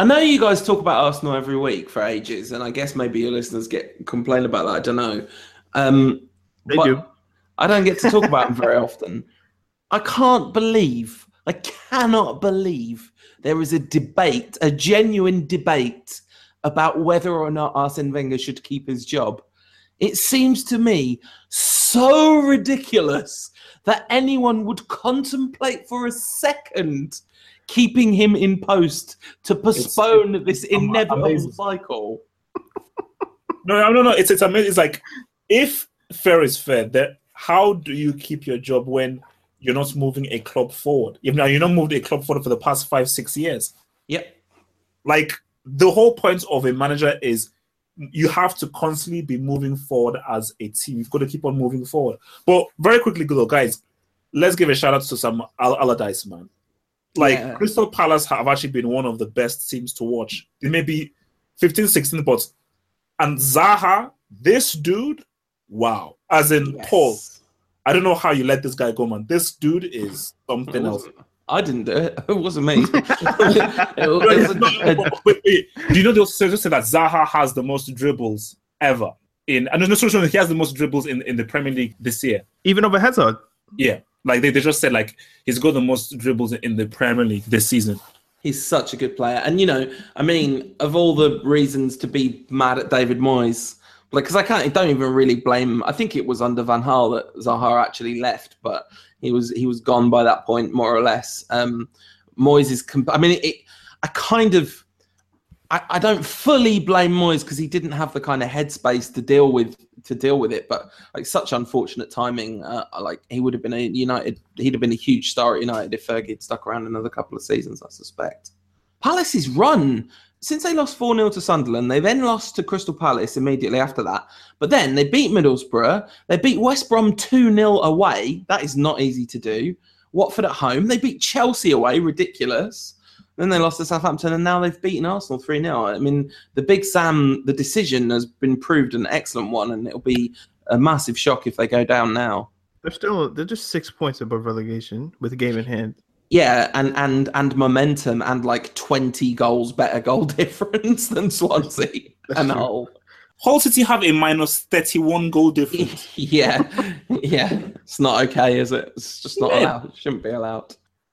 I know you guys talk about Arsenal every week for ages, and I guess maybe your listeners get complain about that. I don't know. Um, They do. I don't get to talk about them very often. I can't believe, I cannot believe there is a debate, a genuine debate about whether or not Arsene Wenger should keep his job. It seems to me so ridiculous that anyone would contemplate for a second keeping him in post to postpone this inevitable amazing. cycle. No, no, no, no. It's it's amazing. It's like if fair is fair, that how do you keep your job when you're not moving a club forward? If now you're not moved a club forward for the past five, six years. Yep. Like the whole point of a manager is you have to constantly be moving forward as a team. You've got to keep on moving forward. But very quickly, though, guys, let's give a shout out to some Al- Allardyce, man. Like Yeah. Crystal Palace have actually been one of the best teams to watch. They may be 15, 16, but and Zaha, this dude, wow. As in Paul, I don't know how you let this guy go, man. This dude is something else. I didn't do it. It wasn't me. It No, was no, a- no, wait, wait. Do you know they also just say that Zaha has the most dribbles ever in? And there's no solution. He has the most dribbles in, in the Premier League this year. Even over Hazard. Yeah, like they, they just said like he's got the most dribbles in the Premier League this season. He's such a good player, and you know, I mean, of all the reasons to be mad at David Moyes, like, because I can't, I don't even really blame. him. I think it was under Van Gaal that Zaha actually left, but he was he was gone by that point, more or less. Um, Moyes is, comp- I mean, it, I kind of, I, I don't fully blame Moyes because he didn't have the kind of headspace to deal with to deal with it, but like such unfortunate timing. Uh, like he would have been a United, he'd have been a huge star at United if Fergie had stuck around another couple of seasons, I suspect. Palace's run since they lost 4 0 to Sunderland, they then lost to Crystal Palace immediately after that. But then they beat Middlesbrough, they beat West Brom 2 0 away. That is not easy to do. Watford at home, they beat Chelsea away, ridiculous. Then they lost to Southampton, and now they've beaten Arsenal 3 0. I mean, the Big Sam, the decision has been proved an excellent one, and it'll be a massive shock if they go down now. They're still they're just six points above relegation with a game in hand. Yeah, and and and momentum and like twenty goals better goal difference than Swansea That's and true. Hull. Hull City have a minus 31 goal difference. Yeah, yeah, it's not okay, is it? It's just not Yeah. allowed. It shouldn't be allowed.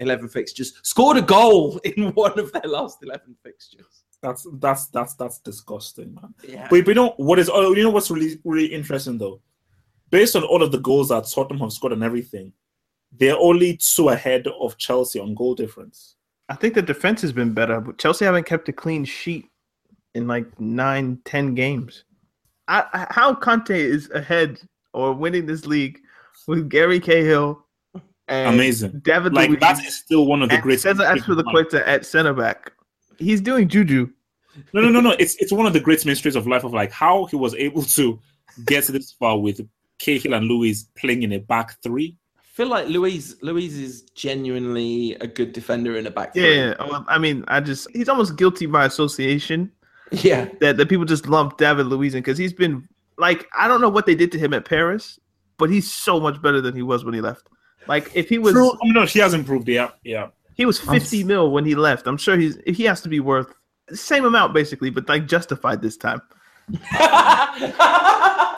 11 fixtures. Scored a goal in one of their last 11 fixtures. That's that's that's that's disgusting, man. Yeah. But you know what is? Oh, you know what's really really interesting though. Based on all of the goals that Tottenham have scored and everything, they're only two ahead of Chelsea on goal difference. I think the defense has been better, but Chelsea haven't kept a clean sheet in like nine, ten games. I, I- how Conte is ahead or winning this league with Gary Cahill and Amazing. David Like Luiz that is still one of the and great. Cesar Azpilicueta at center back. He's doing juju. No, no, no, no. It's it's one of the great mysteries of life of like how he was able to get this far with Cahill and Luiz playing in a back three. I feel like Luiz Luiz is genuinely a good defender in a back three. Yeah, well, um, I mean, I just he's almost guilty by association Yeah. that that people just lump David Luiz in because he's been like I don't know what they did to him at Paris, but he's so much better than he was when he left. Like if he was True. I mean, no, he has improved. Yeah, yeah. he was fifty mil when he left, I'm sure he's he has to be worth the same amount basically, but like justified this time.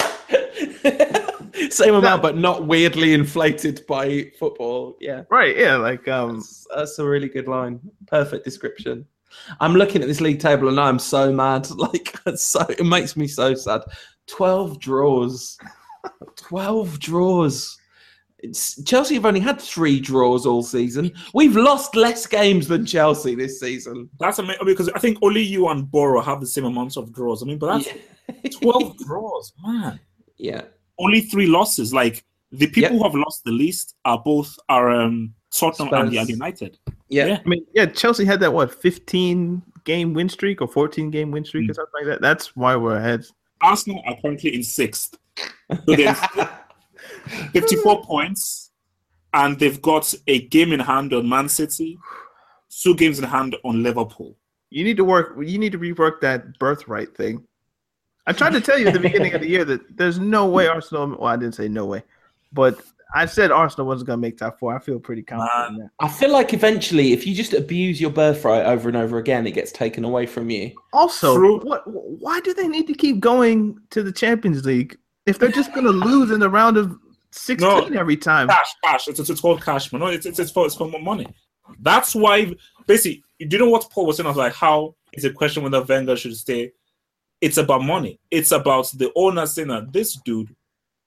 Same amount, but not weirdly inflated by football. Yeah. Right? Yeah, like um, That's, that's a really good line. Perfect description. I'm looking at this league table and I'm so mad. Like, so it makes me so sad. Twelve draws. Twelve draws. It's, Chelsea have only had three draws all season. We've lost less games than Chelsea this season. That's amazing because I think only you and Borough have the same amount of draws. I mean, but that's 12 draws, man. Yeah. Only three losses. Like the people Yep. who have lost the least are both are um, Tottenham and, Spurs. and United. Yeah. Yeah. I mean, yeah, Chelsea had that what 15 game win streak or 14 game win streak or something like that. That's why we're ahead. Arsenal are currently in sixth. So they've 54 points, and they've got a game in hand on Man City, two games in hand on Liverpool. You need to work. You need to rework that birthright thing. I tried to tell you at the beginning of the year that there's no way Arsenal. Well, I didn't say no way, but I said Arsenal wasn't going to make top four. I feel pretty confident in that. I feel like eventually, if you just abuse your birthright over and over again, it gets taken away from you. Also, True. what? Why do they need to keep going to the Champions League if they're just going to lose in the round of 16 every time? Cash, cash. It's, it's, it's called cash, man. No, it's, it's, it's, for, it's for money. That's why, basically, do you know what Paul was saying? I was like, how is a question whether Wenger should stay? It's about money. It's about the owner saying that this dude,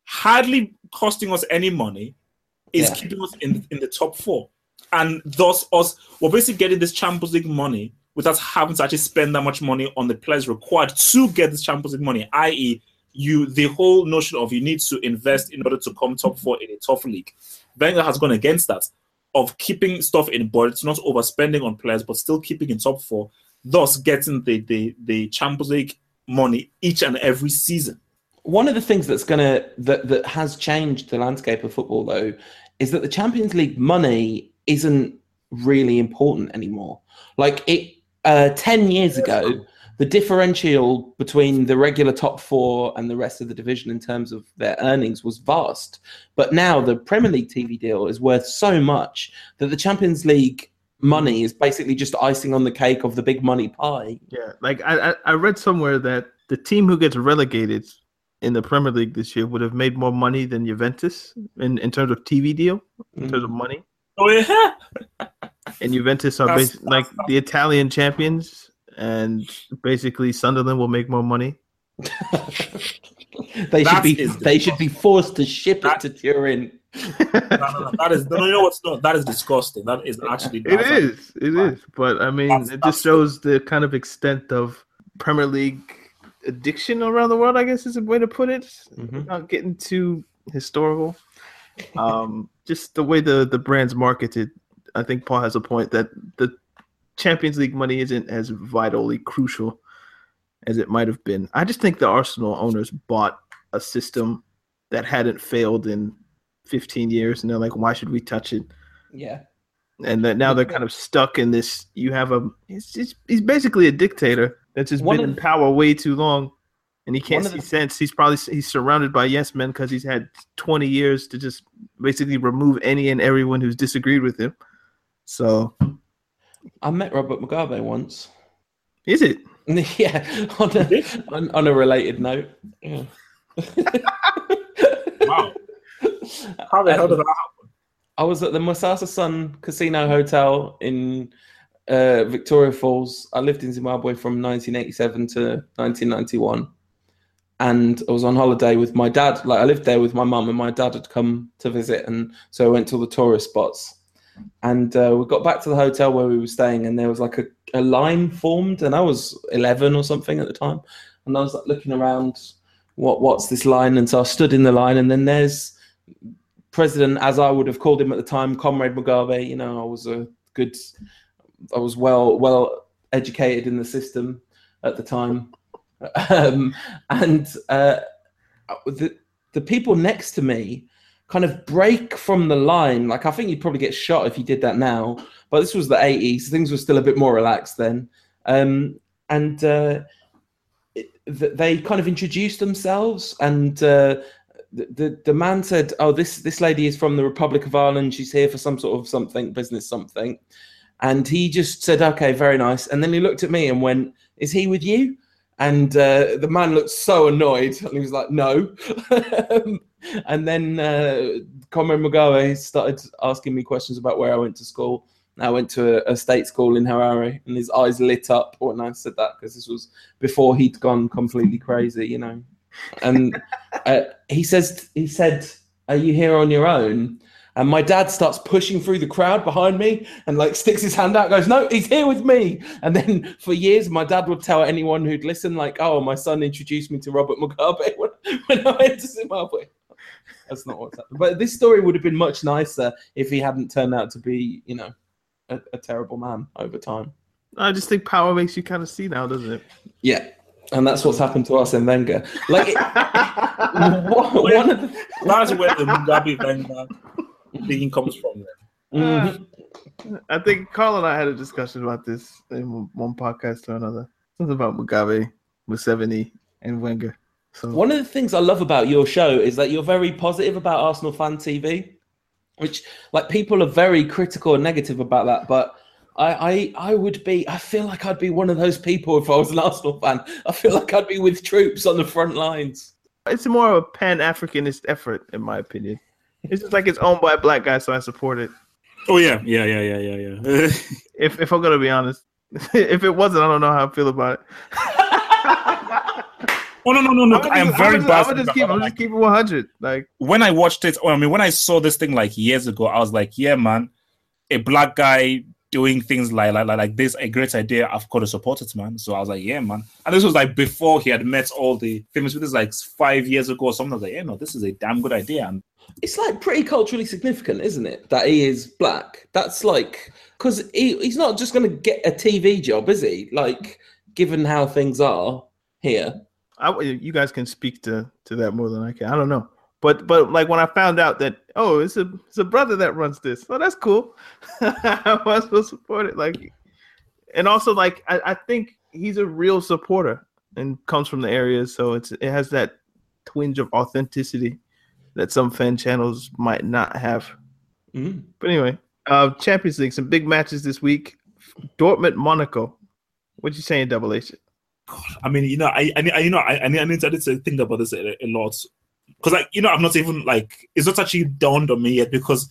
hardly costing us any money, is Yeah. keeping us in, in the top four. And thus, us, we're basically getting this Champions League money without having to actually spend that much money on the players required to get this Champions League money, i.e., you the whole notion of you need to invest in order to come top four in a tough league. Wenger has gone against that of keeping stuff in budgets, not overspending on players, but still keeping in top four, thus getting the the, the Champions League money each and every season. One of the things that's gonna that that has changed the landscape of football, though, is that the Champions League money isn't really important anymore. Like it, uh, ten years ago, the differential between the regular top four and the rest of the division in terms of their earnings was vast. But now the Premier League TV deal is worth so much that the Champions League money is basically just icing on the cake of the big money pie. Yeah, like I, I I read somewhere that the team who gets relegated in the Premier League this year would have made more money than Juventus in, in terms of TV deal, in terms of money. Oh yeah, And Juventus are That's- basi- like the Italian champions, and basically Sunderland will make more money. They should be they should be forced to ship That- it to Turin. No, no, no, that is no, you know what's no, that is disgusting. That is actually It that's is, it is. But I mean, That's- it that's- just shows the kind of extent of Premier League addiction around the world. I guess is a way to put it. Mhm. Without getting too historical, um, just the way the the brand's marketed. I think Paul has a point that the Champions League money isn't as vitally crucial as it might have been. I just think the Arsenal owners bought a system that hadn't failed in 15 years, and they're like, "Why should we touch it?" Yeah. and that now they're kind of stuck in this. You have a he's, he's, he's basically a dictator that's just One been in power way too long, and he can't see the- sense. He's probably he's surrounded by yes men because he's had twenty years to just basically remove any and everyone who's disagreed with him. So I met Robert Mugabe once. is it? yeah, on a, on, on a related note. Yeah. wow. How the hell did that happen? I was at the Makasa Sun Casino Hotel in uh, Victoria Falls. I lived in Zimbabwe from 1987 to 1991. And I was on holiday with my dad. Like, I lived there with my mum, and my dad had come to visit. And so I went to all the tourist spots. And uh, we got back to the hotel where we were staying, and there was like a, a line formed. And I was 11 or something at the time. And I was like looking around, what what's this line? And so I stood in the line, and then there's president, as I would have called him at the time, Comrade Mugabe. You know, I was a good, I was well well educated in the system at the time, um, and uh, the the people next to me kind of break from the line. Like I think you'd probably get shot if you did that now. But this was the eighties; things were still a bit more relaxed then. Um, and uh, it, they kind of introduced themselves, and uh, the, the man said, "Oh, this this lady is from the Republic of Ireland. She's here for some sort of something, business something." And he just said, "Okay, very nice." And then he looked at me and went, "Is he with you?" And uh, the man looked so annoyed, and he was like, "No." and then uh, Comrade Mugabe started asking me questions about where I went to school. I went to a, a state school in Harare, and his eyes lit up when I said that because this was before he'd gone completely crazy, you know. And uh, he says, he said, "Are you here on your own?" And my dad starts pushing through the crowd behind me and like sticks his hand out, goes, No, he's here with me. And then for years, my dad would tell anyone who'd listen, like, Oh, my son introduced me to Robert Mugabe when, when I went to Zimbabwe. That's not what's happened. But this story would have been much nicer if he hadn't turned out to be, you know, a, a terrible man over time. I just think power makes you kind of see now, doesn't it? Yeah. And that's what's happened to us in Wenger. Like, it, one, one of the, That's where the Mugabe Wenger thinking comes from. Then. Mhm. I think Carl and I had a discussion about this in one podcast or another. Something about Mugabe, Museveni, and Wenger. So One of the things I love about your show is that you're very positive about Arsenal fan TV, which like people are very critical and negative about that. But I, I, I would be. I feel like I'd be one of those people if I was an Arsenal fan. I feel like I'd be with Troopz on the front lines. it's more of a Pan Africanist effort, in my opinion. It's just like it's owned by a black guy, so I support it. Oh yeah, yeah, yeah, yeah, yeah, yeah. If if I'm gonna be honest, if it wasn't, I don't know how I feel about it. oh no, no, no, no! I'm I am very I'm biased. I'm just keep, I'm just keeping 100. Like when I watched it, or I mean, when I saw this thing like years ago, I was like, yeah, man, a black guy doing things like like like, like this, a great idea. I've got to support it, man. So I was like, yeah, man. And this was like before he had met all the famous with this, like five years ago or something. I was like, yeah, no, this is a damn good idea. And It's like pretty culturally significant, isn't it? That he is black. That's like because he, he's not just going to get a TV job, is he? Like given how things are here. I, you guys can speak to to that more than I can. I don't know, but but like when I found out that oh, it's a it's a brother that runs this. Oh, that's cool. I was supposed to support it. Like, and also like I, I think he's a real supporter and comes from the area, so it's it has that twinge of authenticity that some fan channels might not have. Mm. But anyway, uh Champions League, some big matches this week. Dortmund, Monaco. What you saying, Double H? I mean, you know, I, I, you know, I, I need, I need to, think about this a, a lot because, like, you know, I'm not even like it's not actually dawned on me yet because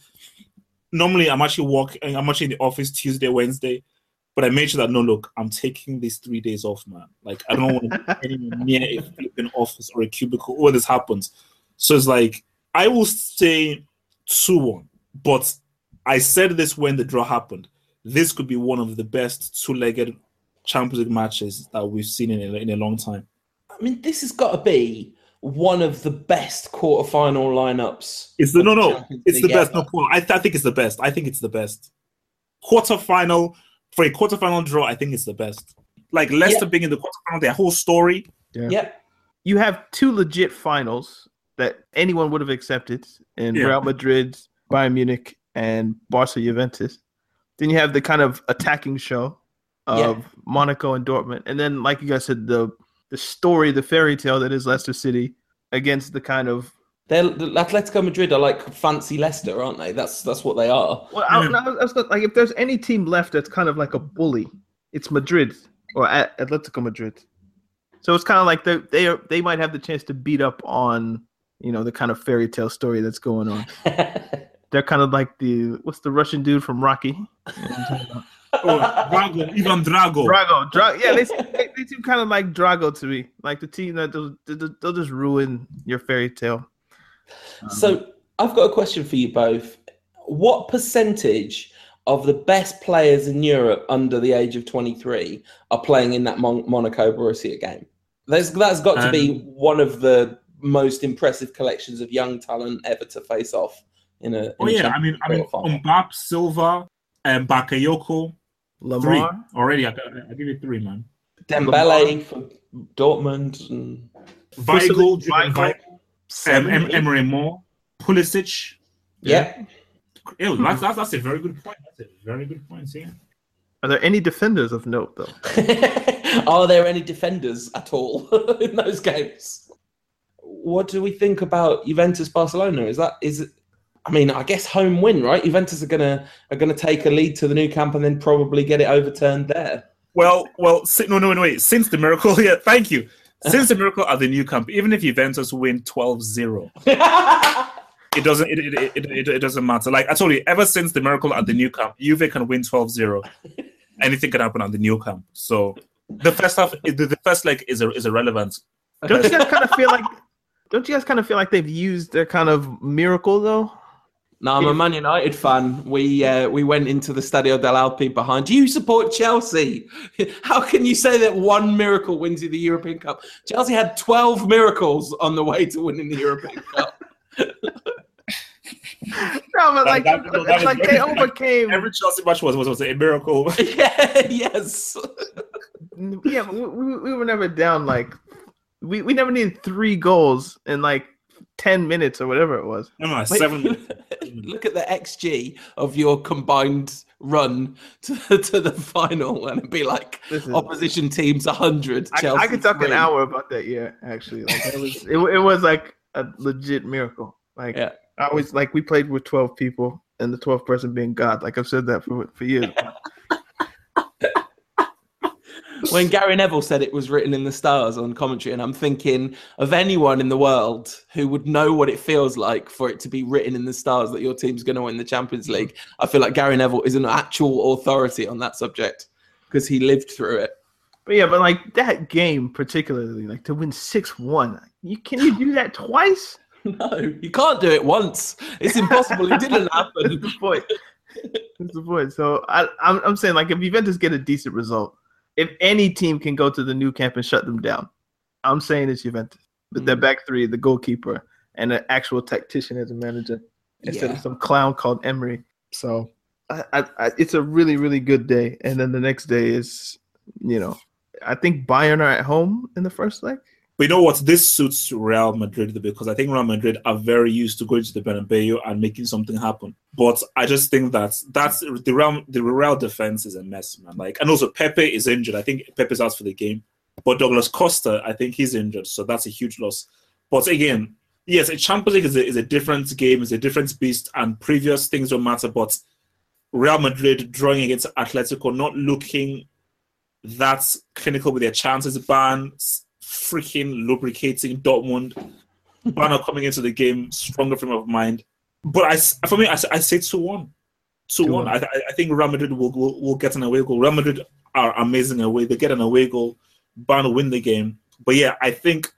normally I'm actually working, I'm actually in the office Tuesday, Wednesday, but I made sure that no, look, I'm taking these three days off, man. Like, I don't want to be near a office or a cubicle where this happens. So it's like I will say two one, but I said this when the draw happened. This could be one of the best two-legged Champions League matches that we've seen in a, in a long time. I mean, this has got to be one of the best quarterfinal lineups. It's the of no no. Champions It's the best. ever. No, Paul, I, th- I think it's the best. I think it's the best. Quarterfinal for a quarterfinal draw. I think it's the best. Like Leicester Yeah. being in the quarterfinal, their whole story. Yeah. you have two legit finals that anyone would have accepted in Yeah. Real Madrid, Bayern Munich, and Barca Juventus. Then you have the kind of attacking show of Yeah. Monaco and Dortmund, and then like you guys said, the the story, the fairy tale that is Leicester City against the kind of They're the Atletico Madrid are like fancy Leicester, aren't they? That's that's what they are. well, I, I was, I was like if there's any team left that's kind of like a bully, it's Madrid or at Atletico Madrid. So it's kind of like they they are, they might have the chance to beat up on you know the kind of fairy tale story that's going on. They're kind of like the what's the Russian dude from Rocky? Oh, Drago, Ivan Drago. Drago. Dra- yeah, they, they they seem kind of like Drago to me, like the team that they'll, they'll they'll just ruin your fairy tale. So I've got a question for you both. What percentage of the best players in Europe under the age of 23 are playing in that Mon- Monaco Borussia game? There's, that's got to be um, one of the most impressive collections of young talent ever to face off in a. In Oh a yeah, I mean, Champions I mean, League quarterfinal. Mbappe, Silva, and Bakayoko. Three already. I, I give you three, man. Dembele for Dortmund and Weigl, Weigl. Weigl. Um, em- Emre Mor, Pulisic. Yeah. Ew, that's, that's that's a very good point. That's a very good point. Yeah. Are there any defenders of note though? Are there any defenders at all in those games? What do we think about Juventus Barcelona? Is that is it? I mean, I guess home win, right? Juventus are gonna are gonna take a lead to the Nou Camp and then probably get it overturned there. Well, well, si- no, no, no, wait. Since the miracle, yeah, thank you. Since the miracle at the Nou Camp, even if Juventus win 12-0, it doesn't it, it, it, it, it doesn't matter. Like I told you, ever since the miracle at the Nou Camp, Juve can win 12-0. Anything can happen at the Nou Camp. So the first half, the, the first leg is is irrelevant. Don't you guys kind of feel like? Don't you guys kind of feel like they've used their kind of miracle though? No, I'm a Man United fan. We uh, we went into the Stadio dell'Alpi behind. Do You support Chelsea. How can you say that one miracle wins you the European Cup? Chelsea had 12 miracles on the way to winning the European Cup. No, but like, that- that it's is like very- they overcame. Every Chelsea match was was, was a miracle. yeah, yes. yeah, we, we, we were never down like we, we never needed three goals in like ten minutes or whatever it was. No, no, Wait, seven. Look at the XG of your combined run to, to the final, and it'd be like Listen, opposition teams 100. I, Chelsea I could talk three. an hour about that year. Actually, like it was it, it was like a legit miracle. Like Yeah. I was like we played with twelve people and the twelfth person being God. Like I've said that for for years. When Gary Neville said it was written in the stars on commentary, and I'm thinking of anyone in the world who would know what it feels like for it to be written in the stars that your team's going to win the Champions League. I feel like Gary Neville is an actual authority on that subject because he lived through it. But yeah, but like that game particularly, like to win six one, you can you do that twice? No, you can't do it once. It's impossible. it didn't happen. That's the point. That's the point. So I, I'm I'm saying like if Juventus get a decent result, if any team can go to the Nou Camp and shut them down, I'm saying it's Juventus. But their Mm. back three, the goalkeeper, and an actual tactician as a manager instead Yeah. of some clown called Emery. So I, I, I, it's a really really good day, and then the next day is you know I think Bayern are at home in the first leg. But you know what? This suits Real Madrid because I think Real Madrid are very used to going to the Bernabeu and making something happen. But I just think that that's the Real the Real defense is a mess, man. Like, and also Pepe is injured. I think Pepe's out for the game. But Douglas Costa, I think he's injured, so that's a huge loss. But again, yes, a Champions League is a, is a different game, is a different beast, and previous things don't matter. But Real Madrid drawing against Atletico, not looking that clinical with their chances, ban freaking lubricating Dortmund, Bayern coming into the game, stronger frame of mind. But I, for me, I, I say two one, two one. 2-1. I, I- I think Real Madrid will, will will get an away goal. Real Madrid are amazing away. They get an away goal. Bayern win the game. But yeah, I think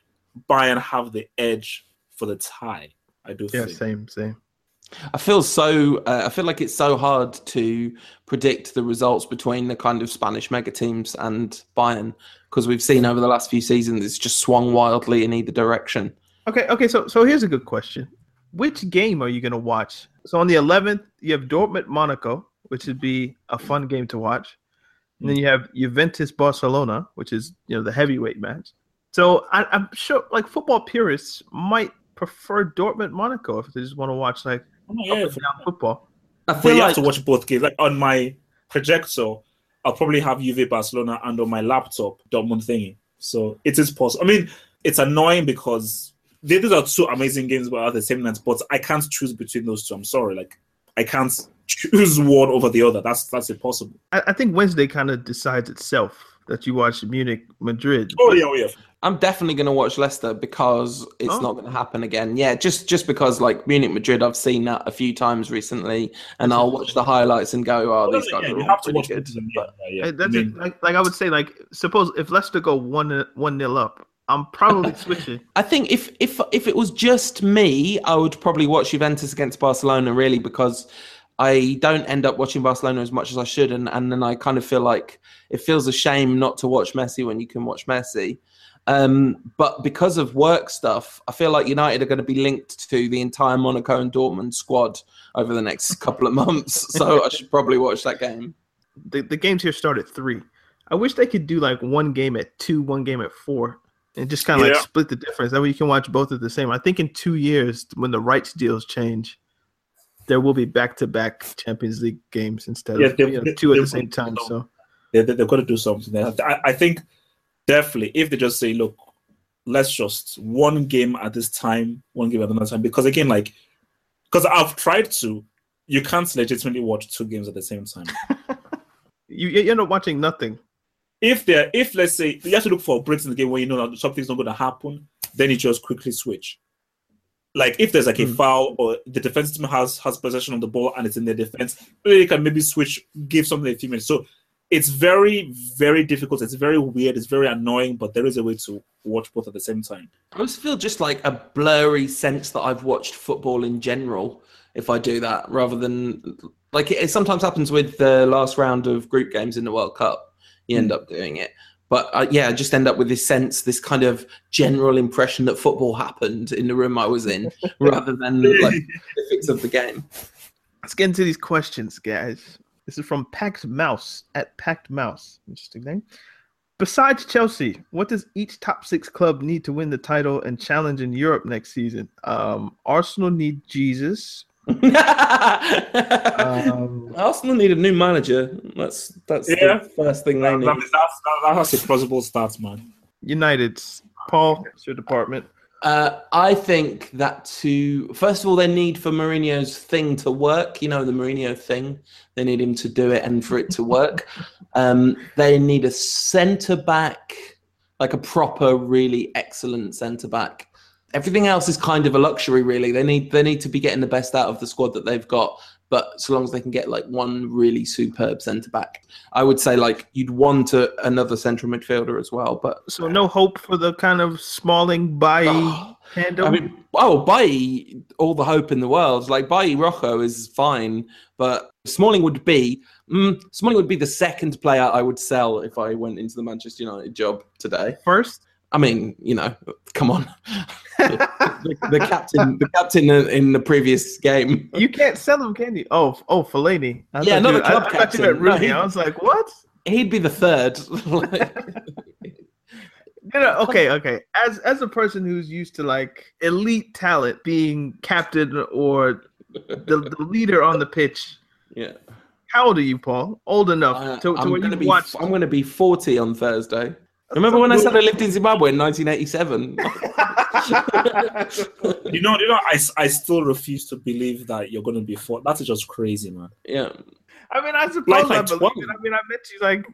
Bayern have the edge for the tie. I do Yeah, think. same same. I feel so. Uh, I feel like it's so hard to predict the results between the kind of Spanish mega teams and Bayern because we've seen over the last few seasons it's just swung wildly in either direction. Okay, okay. So so here's a good question. Which game are you gonna watch? So on the 11th, you have Dortmund Monaco, which would be a fun game to watch. And then you have Juventus Barcelona, which is you know the heavyweight match. So I, I'm sure like football purists might prefer Dortmund Monaco if they just want to watch like yeah, football. I But feel you like have to watch both games. Like on my projector, I'll probably have Juve Barcelona and on my laptop Dortmund thingy. So it is possible. I mean, it's annoying because these are two amazing games, but at the same night. But I can't choose between those two. I'm sorry, like I can't choose one over the other. That's that's impossible. I, I think Wednesday kind of decides itself that you watch Munich Madrid. Oh yeah, oh yeah. I'm definitely going to watch Leicester because it's Oh. not going to happen again. Yeah, just just because like Munich Madrid, I've seen that a few times recently, and I'll watch the highlights and go, "Oh, these guys Yeah, are you have to pretty watch good." them. Yeah, yeah. That's I it. mean, Like, like I would say, like suppose if Leicester go one one nil up, I'm probably switching. I think if if if it was just me, I would probably watch Juventus against Barcelona really because I don't end up watching Barcelona as much as I should, and and then I kind of feel like it feels a shame not to watch Messi when you can watch Messi. Um, but because of work stuff, I feel like United are going to be linked to the entire Monaco and Dortmund squad over the next couple of months. So I should probably watch that game. the, the games here start at three. I wish they could do like one game at two, one game at four. and just kind of Yeah. like split the difference. That way you can watch both at the same. I think in two years, when the rights deals change, there will be back to back Champions League games instead Yeah, of they- you know, they- two at the same time. So they, they, they've got to do something. I, I think definitely if they just say, look, let's just one game at this time, one game at another time. Because again, like, because I've tried to, you can't legitimately watch two games at the same time. you you end up watching nothing. if they're, if let's say you have to look for breaks in the game where you know that something's not going to happen, then you just quickly switch. Like if there's like a Hmm. foul or the defense team has has possession of the ball and it's in their defense, they can maybe switch, give something a few minutes. So it's very, very difficult. It's very weird. It's very annoying, but there is a way to watch both at the same time. I always feel just like a blurry sense that I've watched football in general if I do that, rather than like it, it sometimes happens with the last round of group games in the World Cup. You end up doing it, but uh, yeah, I just end up with this sense, this kind of general impression that football happened in the room I was in, rather than like specifics of the game. Let's get into these questions, guys. This is from Packed Mouse at Packed Mouse. Interesting name. Besides Chelsea, what does each top six club need to win the title and challenge in Europe next season? Um, Arsenal need Jesus. Um, Arsenal need a new manager. That's that's Yeah. the first thing they need. that, that's, that, that a plausible start, man. United's Paul, it's your department. Uh, I think that to first of all, they need for Mourinho's thing to work. You know, the Mourinho thing. They need him to do it and for it to work. Um, they need a centre back, like a proper, really excellent centre back. Everything else is kind of a luxury, really. They need they need to be getting the best out of the squad that they've got. But so long as they can get like one really superb centre back, I would say like you'd want a, another central midfielder as well. But So no hope for the kind of Smalling by Oh. I mean, oh, Bailly, all the hope in the world. Like Bailly Rocco is fine, but Smalling would be mm, Smalling would be the second player I would sell if I went into the Manchester United job today. First, I mean, you know, come on, the, the captain, the captain in, in the previous game. you can't sell him, can you? Oh, oh, Fellaini. I Yeah, not you- club I, I captain. meant No, he- I was like, what? He'd be the third. You know, okay, okay. As as a person who's used to like elite talent being captain or the, the leader on the pitch, yeah, how old are you, Paul? Old enough I, to, to I'm gonna you be. watch. I'm going to be 40 on Thursday. Remember when I said I lived in Zimbabwe in 1987? You know, you know, I, I still refuse to believe that you're going to be four. That's just crazy, man. yeah. I mean, I suppose Like- I like believe 12. it. I mean, I met you like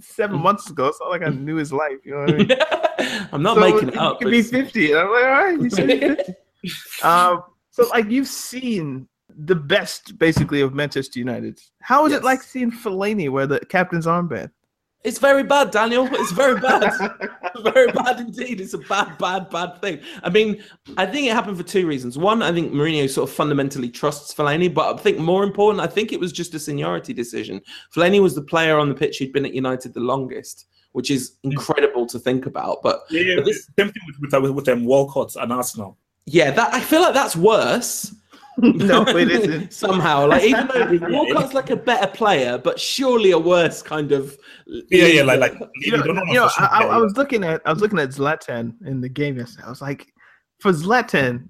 seven months ago. It's not like I knew his life. You know what I mean? I'm not So making it you up. could be 50. And I'm like, all right, you said you're 50. um, so, like, you've seen the best, basically, of Manchester United. How is Yes. it like seeing Fellaini wear the captain's armband? It's very bad, Daniel. It's very bad. very bad indeed. It's a bad, bad, bad thing. I mean, I think it happened for two reasons. One, I think Mourinho sort of fundamentally trusts Fellaini, but I think more important, I think it was just a seniority decision. Fellaini was the player on the pitch who'd been at United the longest, which is incredible to think about. But Yeah, yeah. But this- Same thing with with, with, with um, Walcott and Arsenal. yeah, that I feel like that's worse. no, it isn't. Somehow, like even though Walcott's like a better player, but surely a worse kind of. Yeah, yeah, like like You know, don't know you know, I, I. I was looking at I was looking at Zlatan in the game yesterday. I was like, for Zlatan,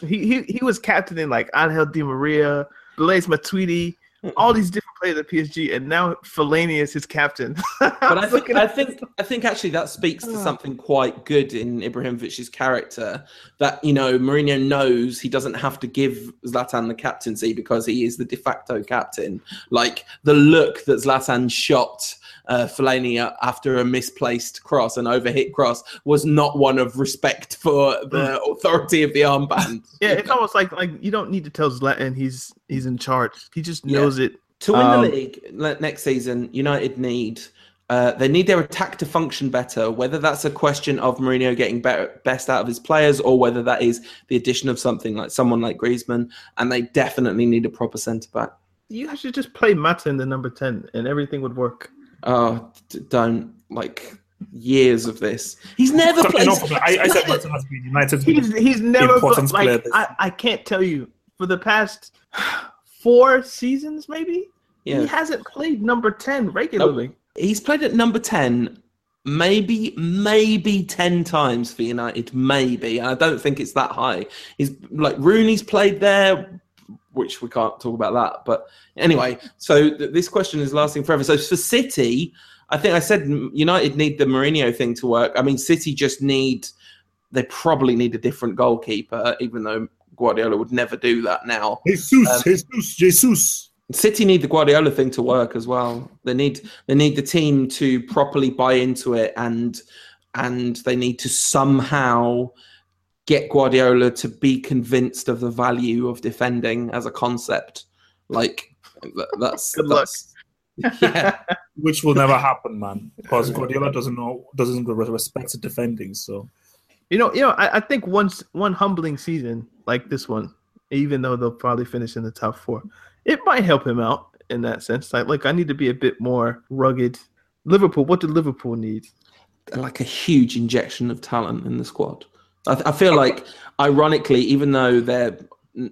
he he, he was captaining like Angel Di Maria, Blaise Matuidi, all these different players at PSG, and now Fellaini is his captain. But I think I think I think actually that speaks to Ah. something quite good in Ibrahimovic's character. That you know Mourinho knows he doesn't have to give Zlatan the captaincy because he is the de facto captain. Like the look that Zlatan shot uh, Fellaini after a misplaced cross, an overhit cross, was not one of respect for the authority of the armband. yeah, it's almost like like you don't need to tell Zlatan he's he's in charge. He just Yeah. knows it. To win Um, the league next season, United need uh, they need their attack to function better. Whether that's a question of Mourinho getting better, best out of his players, or whether that is the addition of something like someone like Griezmann, and they definitely need a proper centre back. You should just play Mata in the number ten, and everything would work. Oh, d- don't like years of this. He's never played. I, I said Martin has been United's He's he's never important like I, I can't tell you for the past four seasons maybe yeah. he hasn't played number ten regularly. He's played at number 10 maybe maybe 10 times for United maybe I don't think it's that high he's like Rooney's played there which we can't talk about that but anyway so th- this question is lasting forever so for City I think I said United need the Mourinho thing to work I mean City just need they probably need a different goalkeeper even though Guardiola would never do that now Jesus, Um, Jesus, Jesus. City need the Guardiola thing to work as well. They need they need the team to properly buy into it and and they need to somehow get Guardiola to be convinced of the value of defending as a concept. Like that- that's Good luck. Yeah, Which will never happen, man. Because Guardiola doesn't know, doesn't respect defending. So You know, you know, I, I think once one humbling season like this one, even though they'll probably finish in the top four, it might help him out in that sense. Like, look, I need to be a bit more rugged. Liverpool, what did Liverpool need? like a huge injection of talent in the squad. I, I feel like, ironically, even though they're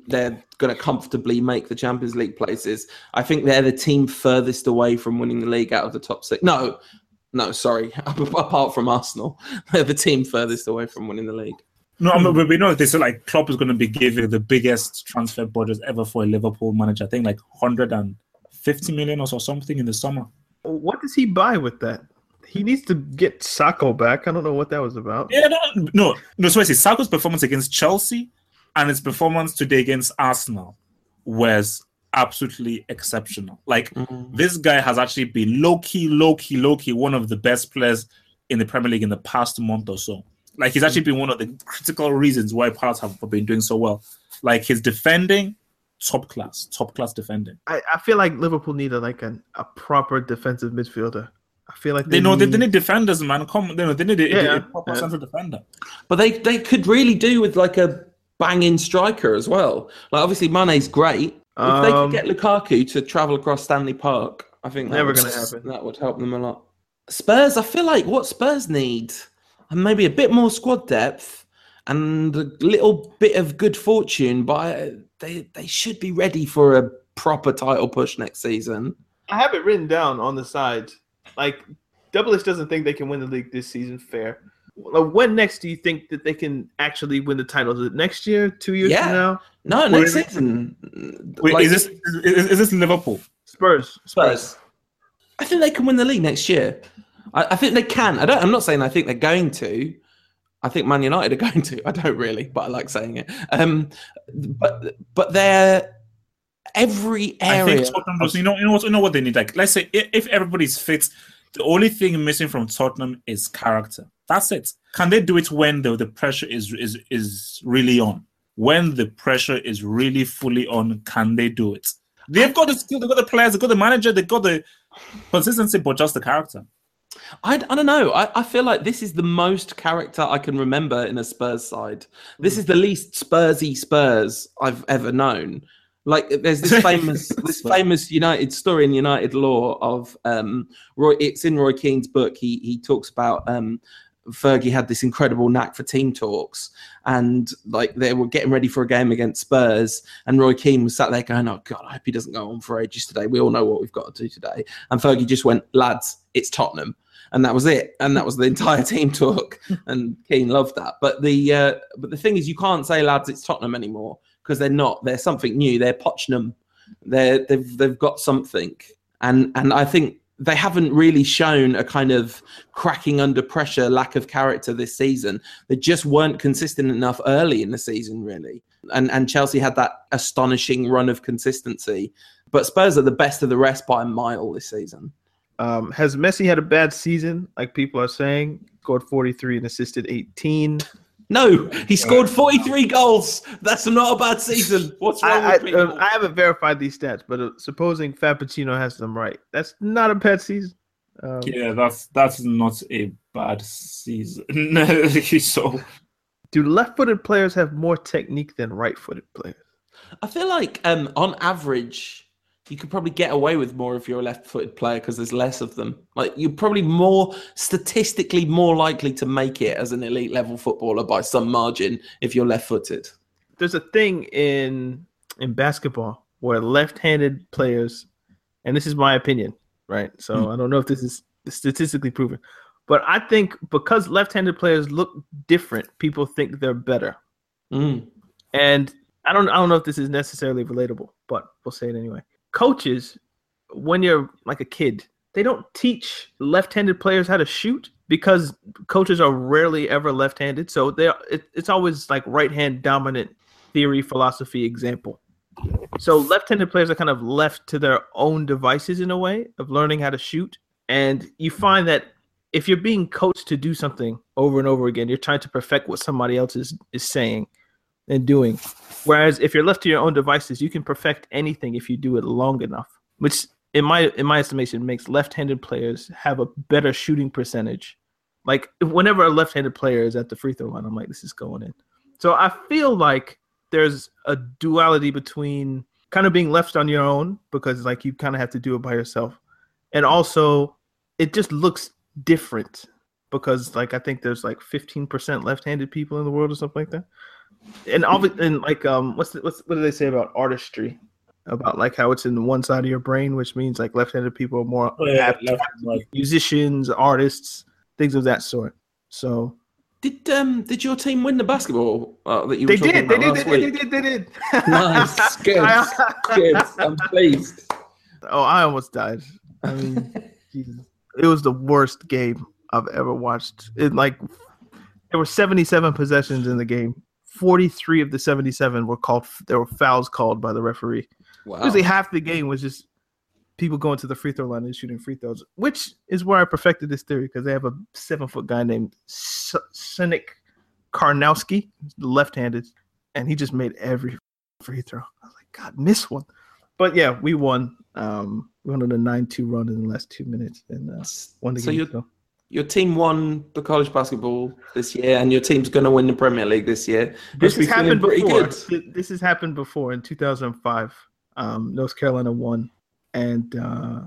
they're going to comfortably make the Champions League places, I think they're the team furthest away from winning the league out of the top six. No, no, sorry. Apart from Arsenal, they're the team furthest away from winning the league. no, I mean, but we know they say like Klopp is going to be giving the biggest transfer budget ever for a Liverpool manager. I think like 150 million or so something in the summer. What does he buy with that? He needs to get Sakho back. I don't know what that was about. Yeah, no, no, no. So I say Sakho's performance against Chelsea and his performance today against Arsenal was absolutely exceptional. Like mm. this guy has actually been low key, low key, low key one of the best players in the Premier League in the past month or so. Like he's actually been one of the critical reasons why Palace have been doing so well. Like his defending, top class, top class defending. I, I feel like Liverpool need a, like an, a proper defensive midfielder. I feel like They know they, they need defenders, man. Come, they, know, they need a, a- Yeah, a proper yeah. central defender. But they they could really do with like a banging striker as well. Like obviously Mane's great. If they could Um, get Lukaku to travel across Stanley Park, I think that Never would, gonna happen. That would help them a lot. Spurs, I feel like what Spurs need, and maybe a bit more squad depth and a little bit of good fortune, but they they should be ready for a proper title push next season. I have it written down on the side. Like, Double H doesn't think they can win the league this season. Fair. Like, when next do you think that they can actually win the title? Is it next year? Two years Yeah. from now? No, next season. Wait, Like- is this is, is this Liverpool? Spurs. Spurs. I think they can win the league next year. I, I think they can. I don't. I'm not saying I think they're going to. I think Man United are going to. I don't really, but I like saying it. Um, but but they're every I area. think Tottenham does. You know, you know what? You know what they need. Like, let's say if, if everybody's fit, the only thing missing from Tottenham is character. That's it. Can they do it when the, the pressure is is is really on? When the pressure is really fully on, can they do it? They've got the skill, they've got the players, they've got the manager, they've got the consistency, but just the character. I, I don't know. I, I feel like this is the most character I can remember in a Spurs side. This hmm. is the least Spursy Spurs I've ever known. Like there's this famous this famous United story in United law of um Roy it's in Roy Keane's book. He he talks about um Fergie had this incredible knack for team talks and like they were getting ready for a game against Spurs and Roy Keane was sat there going, Oh god, I hope he doesn't go on for ages today. We all know what we've got to do today. And Fergie just went, Lads, it's Tottenham and that was it and that was the entire team talk and Keane loved that but the uh, but the thing is you can't say lads it's Tottenham anymore because they're not they're something new they're Pochnum they're they've they've got something. And and I think they haven't really shown a kind of cracking under pressure lack of character this season. They just weren't consistent enough early in the season really. And and Chelsea had that astonishing run of consistency. But Spurs are the best of the rest by a mile this season. Um, has Messi had a bad season, like people are saying? Scored 43 and assisted 18. No, he scored 43 goals. That's not a bad season. What's wrong I, I, with people? uh, I haven't verified these stats, but uh, supposing Fabicino has them right, that's not a bad season. Um, Yeah, that's that's not a bad season. so Do left-footed players have more technique than right-footed players? I feel like um, on average, you could probably get away with more if you're a left-footed player because there's less of them. Like you're probably more statistically more likely to make it as an elite level footballer by some margin if you're left-footed. There's a thing in in basketball where left-handed players, and this is my opinion, right? So I don't know if this is statistically proven, But I think because left-handed players look different, people think they're better. Mm. And I don't I don't know if this is necessarily relatable, but we'll say it anyway. Coaches, when you're like a kid, they don't teach left-handed players how to shoot because coaches are rarely ever left-handed. So they it, it's always like right-hand dominant theory, philosophy, example. So left-handed players are kind of left to their own devices in a way of learning how to shoot. And you find that if you're being coached to do something over and over again, you're trying to perfect what somebody else is, is saying and doing. Whereas if you're left to your own devices, you can perfect anything if you do it long enough, which in my in my estimation makes left-handed players have a better shooting percentage. Like whenever a left-handed player is at the free throw line, I'm like, this is going in. So I feel like there's a duality between kind of being left on your own because like you kind of have to do it by yourself, and also it just looks different because like I think there's like 15% left-handed people in the world or something like that and obvi- and like um what's the, what's what do they say about artistry about like how it's in one side of your brain which means like left-handed people are more Oh, yeah, apt left- like- musicians artists things of that sort so Did um did your team win the basketball uh, that you they were talking did they about did, last they did week? they did they did Nice, good, good. I'm pleased. oh i almost died i mean jesus it was the worst game i've ever watched it like there were 77 possessions in the game 43 of the 77 were called there were fouls called by the referee Wow. Usually half the game was just people going to the free throw line and shooting free throws, which is where I perfected this theory because they have a seven foot guy named S- Przemek Karnowski, left handed, and he just made every free throw. I was like, God, miss one. But yeah, we won. Um, we won on a 9 2 run in the last two minutes and uh, won the So game. you're- So. Your team won the college basketball this year, and your team's going to win the Premier League this year. This has happened before. This has happened before in 2005. Um, North Carolina won, and uh,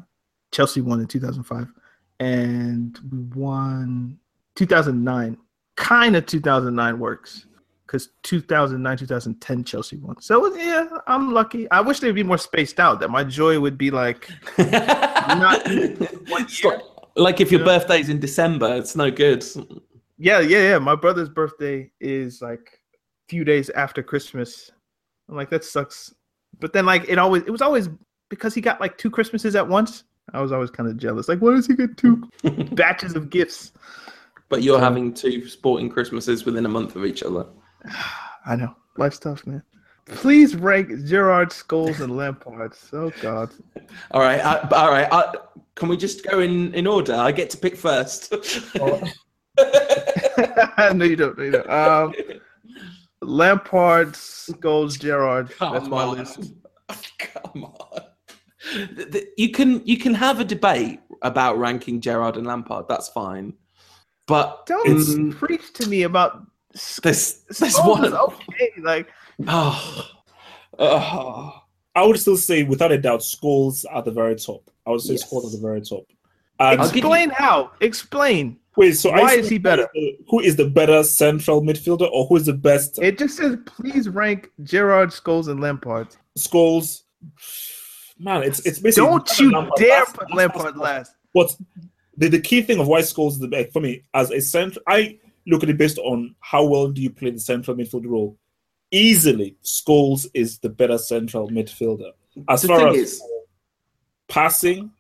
Chelsea won in 2005, and we won 2009. Kind of 2009 works because 2009 2010 Chelsea won. So yeah, I'm lucky. I wish they'd be more spaced out. That my joy would be like not one year. Like, if your Yeah. birthday's in December, it's no good. Yeah, yeah, yeah. My brother's birthday is like a few days after Christmas. I'm like, that sucks. But then like it always it was always because he got like two Christmases at once. I was always kind of jealous. Like, why does he get two batches of gifts? But you're having two sporting Christmases within a month of each other. I know. Life's tough, man. Please rank Gerrard, Scholes, and Lampard. Oh God. All right, I, all right. I, can we just go in in order? I get to pick first. no, you don't. No, you don't. Um, Lampard, Scholes, Gerrard. Come That's my on. list. Come on. You can you can have a debate about ranking Gerrard and Lampard. That's fine. But Don't preach to me about there's Scholes one. is okay. Like Oh, oh. I would still say, without a doubt, Scholes at the very top. I would say Yes. Scholes at the very top. And explain how. Explain. wait, so why I is he better? Who is the better central midfielder, or who is the best It just says please rank Gerrard, Scholes, and Lampard. Scholes? Man, it's it's basically Don't you Lampard dare last- put last- Lampard last. But the, the key thing of why Scholes is the best for me as a central, I look at it based on how well do you play the central midfield role. Easily, Scholes is the better central midfielder as The far as is- passing,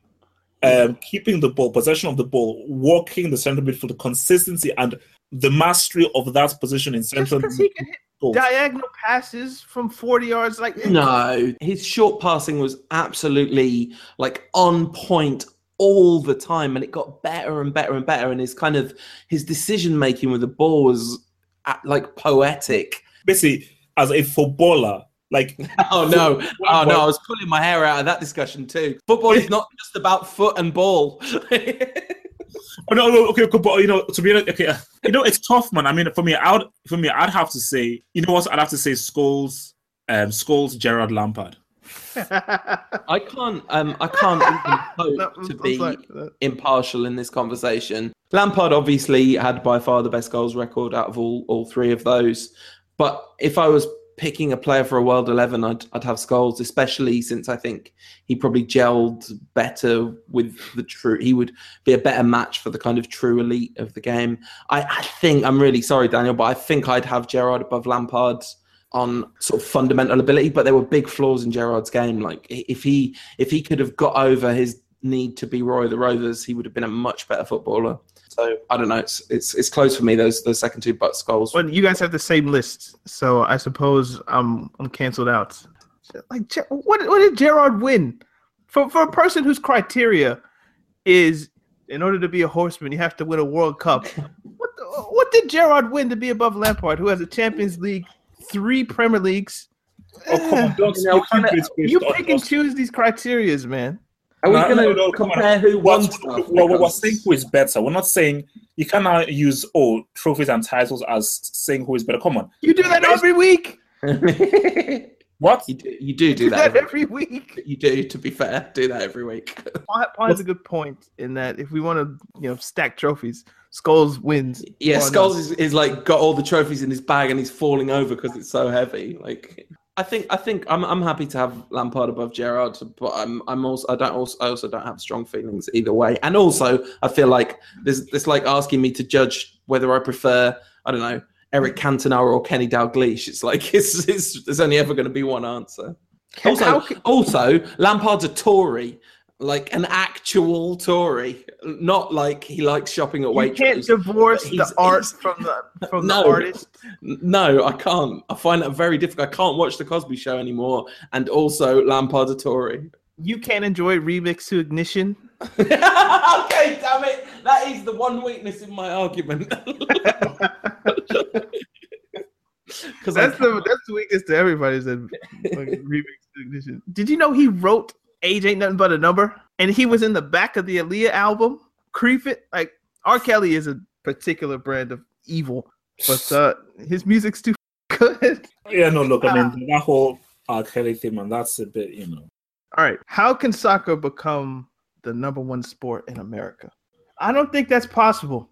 um, keeping the ball, possession of the ball, walking the central midfield, the consistency and the mastery of that position in Just central because he can hit midfield. diagonal passes from 40 yards, like No, his short passing was absolutely like on point all the time, and it got better and better and better. And his kind of his decision making with the ball was uh, like poetic. Basically, as a footballer, like Oh no! Oh no! I was pulling my hair out of that discussion too. Football is not just about foot and ball. Oh no, no, okay, okay, but you know, to be honest, okay, uh, you know, it's tough, man. I mean, for me, I would, for me, I'd have to say, you know what? I'd have to say, Scholes, um, Scholes, Gerrard Lampard. I can't. Um, I can't even hope to be impartial in this conversation. Lampard obviously had by far the best goals record out of all all three of those. But if I was picking a player for a World Eleven, I'd I'd have Scholes, especially since I think he probably gelled better with the true. He would be a better match for the kind of true elite of the game. I, I think I'm really sorry, Daniel, but I think I'd have Gerrard above Lampard on sort of fundamental ability. But there were big flaws in Gerrard's game. Like if he if he could have got over his need to be Roy the Rovers, he would have been a much better footballer. So I don't know. It's it's it's close for me. Those those second two but goals. Well, you guys have the same list, so I suppose I'm I'm canceled out. Like, what what did Gerrard win? For for a person whose criteria is in order to be a horseman, you have to win a World Cup. what the, what did Gerrard win to be above Lampard, who has a Champions League, three Premier Leagues? Oh, eh. come on, don't You know, you can't do it based You on pick and choose these criterias, man. Are we No, going to no, no, come on. compare who won stuff? Well, we're saying who is better. We're not saying you cannot use oh trophies and titles as saying who is better. Come on, You do that every week. what? you do you do do Do that. that Every, every week. you do. To be fair, do that every week. Paul Paul has a good point in that if we want to, you know, stack trophies, Scholes wins. Yeah, Well, Scholes is, is like got all the trophies in his bag and he's falling over because it's so heavy. Like I think I think I'm I'm happy to have Lampard above Gerrard, but I'm I'm also I don't also I also don't have strong feelings either way. And also I feel like this it's like asking me to judge whether I prefer I don't know Eric Cantona or Kenny Dalglish. It's like it's, it's there's only ever going to be one answer. Also, can- also Lampard's a Tory. Like an actual Tory, not like he likes shopping at You can't divorce the he's- art he's- from the from No. the artist. No, I can't. I find that very difficult. I can't watch the Cosby Show anymore, and also Lampard a Tory. You can't enjoy remix to ignition. okay, damn it. That is the one weakness in my argument. Because That's the that's the weakness to everybody's in like, remix to ignition. Did you know he wrote "Age Ain't Nothing But a Number" and he was in the back of the Aaliyah album? Creep it. Like R. Kelly is a particular brand of evil, but uh, his music's too good. Yeah, no, look, I mean that whole R. Kelly thing, man, that's a bit, you know. All right. How can soccer become the number one sport in America? I don't think that's possible.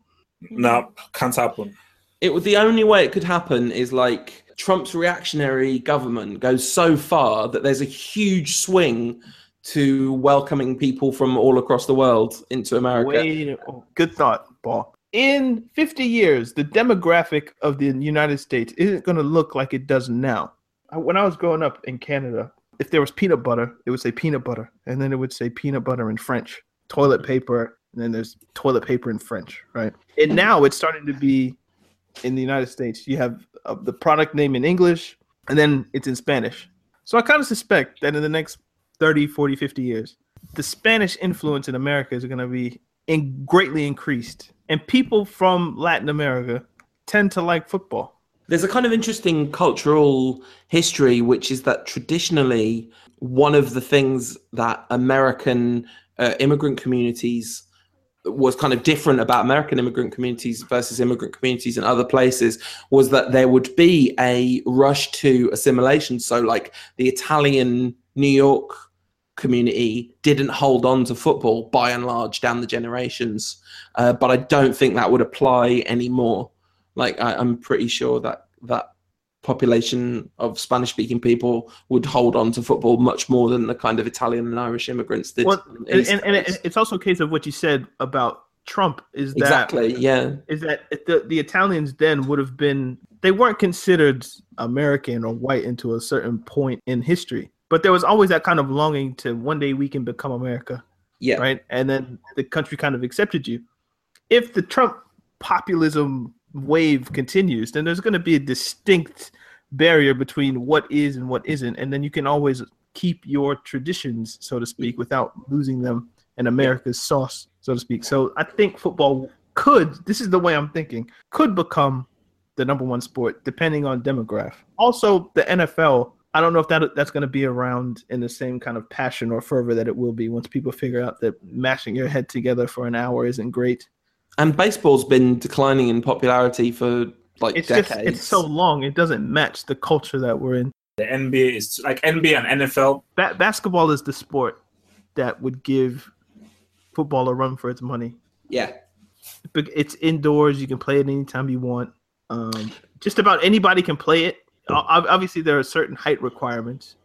No, can't happen. it would the only way it could happen is like Trump's reactionary government goes so far that there's a huge swing to welcoming people from all across the world into America. Wait, good thought, Paul. In 50 years, the demographic of the United States isn't going to look like it does now. When I was growing up in Canada, if there was peanut butter, it would say peanut butter, and then it would say peanut butter in French, toilet paper, and then there's toilet paper in French, right? And now it's starting to be in the United States. You have uh, the product name in English, and then it's in Spanish. So I kind of suspect that in the next 30, 40, 50 years, the Spanish influence in America is going to be in greatly increased, and people from Latin America tend to like football. There's a kind of interesting cultural history, which is that traditionally, one of the things that American uh, immigrant communities was kind of different about American immigrant communities versus immigrant communities in other places was that there would be a rush to assimilation. So, like the Italian New York community didn't hold on to football by and large down the generations, uh, but I don't think that would apply anymore. Like I, I'm pretty sure that that population of Spanish speaking people would hold on to football much more than the kind of Italian and Irish immigrants did. Well, and, and, and it's also a case of what you said about Trump is that exactly, yeah. is that the, the Italians then would have been they weren't considered American or white into a certain point in history, but there was always that kind of longing to one day we can become America, Yeah. right? And then the country kind of accepted you. If the Trump populism wave continues, then there's going to be a distinct barrier between what is and what isn't, and then you can always keep your traditions, so to speak, without losing them in America's sauce, so to speak. So I think football could, this is the way I'm thinking, could become the number one sport depending on demograph. Also, the NFL, I don't know if that that's going to be around in the same kind of passion or fervor that it will be once people figure out that mashing your head together for an hour isn't great. And baseball's been declining in popularity for like It's decades. just it's so long, it doesn't match the culture that we're in. The NBA is like NBA and NFL. Ba- basketball is the sport that would give football a run for its money. yeah. But It's indoors. You can play it anytime you want. Um, just about anybody can play it. Ob- obviously there are certain height requirements,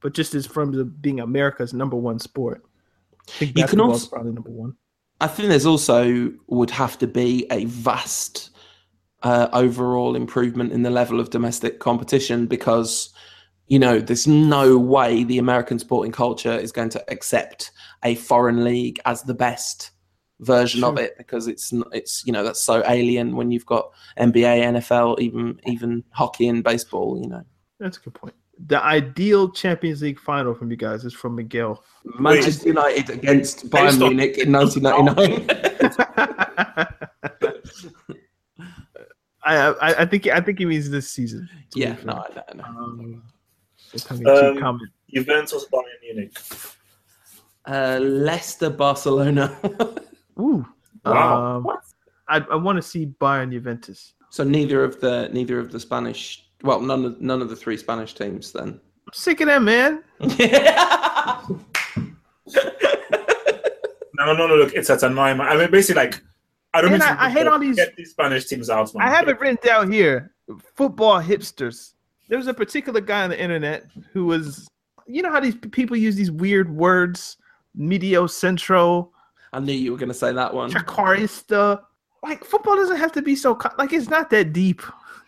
but just as from the, being America's number one sport, I think You can also- probably number one. I think there's also would have to be a vast uh, overall improvement in the level of domestic competition because you know there's no way the American sporting culture is going to accept a foreign league as the best version of it because it's n- it's you know that's so alien when you've got NBA, NFL, even even hockey and baseball. You know, That's a good point. The ideal Champions League final from you guys is from Miguel. Manchester United against Bayern. Munich in 1999. I, I I think I think he means this season. yeah, fair. no, I don't know. Um, a tongue-in-cheek Um. Juventus Bayern Munich. Uh, Leicester, Barcelona. Ooh. Wow. Um, I, I want to see Bayern Juventus. so neither of the neither of the Spanish, well, none of none of the three Spanish teams then. I'm sick of that, man. No, no, no, no. Look, it's at annoying. I mean, basically, like, I don't And mean I- I hate all these- get these Spanish teams out. Man. I have it written down here. Football hipsters. There was a particular guy on the internet who was, you know how these people use these weird words, medio centro, I knew you were going to say that one. trequartista. Like football doesn't have to be so like it's not that deep,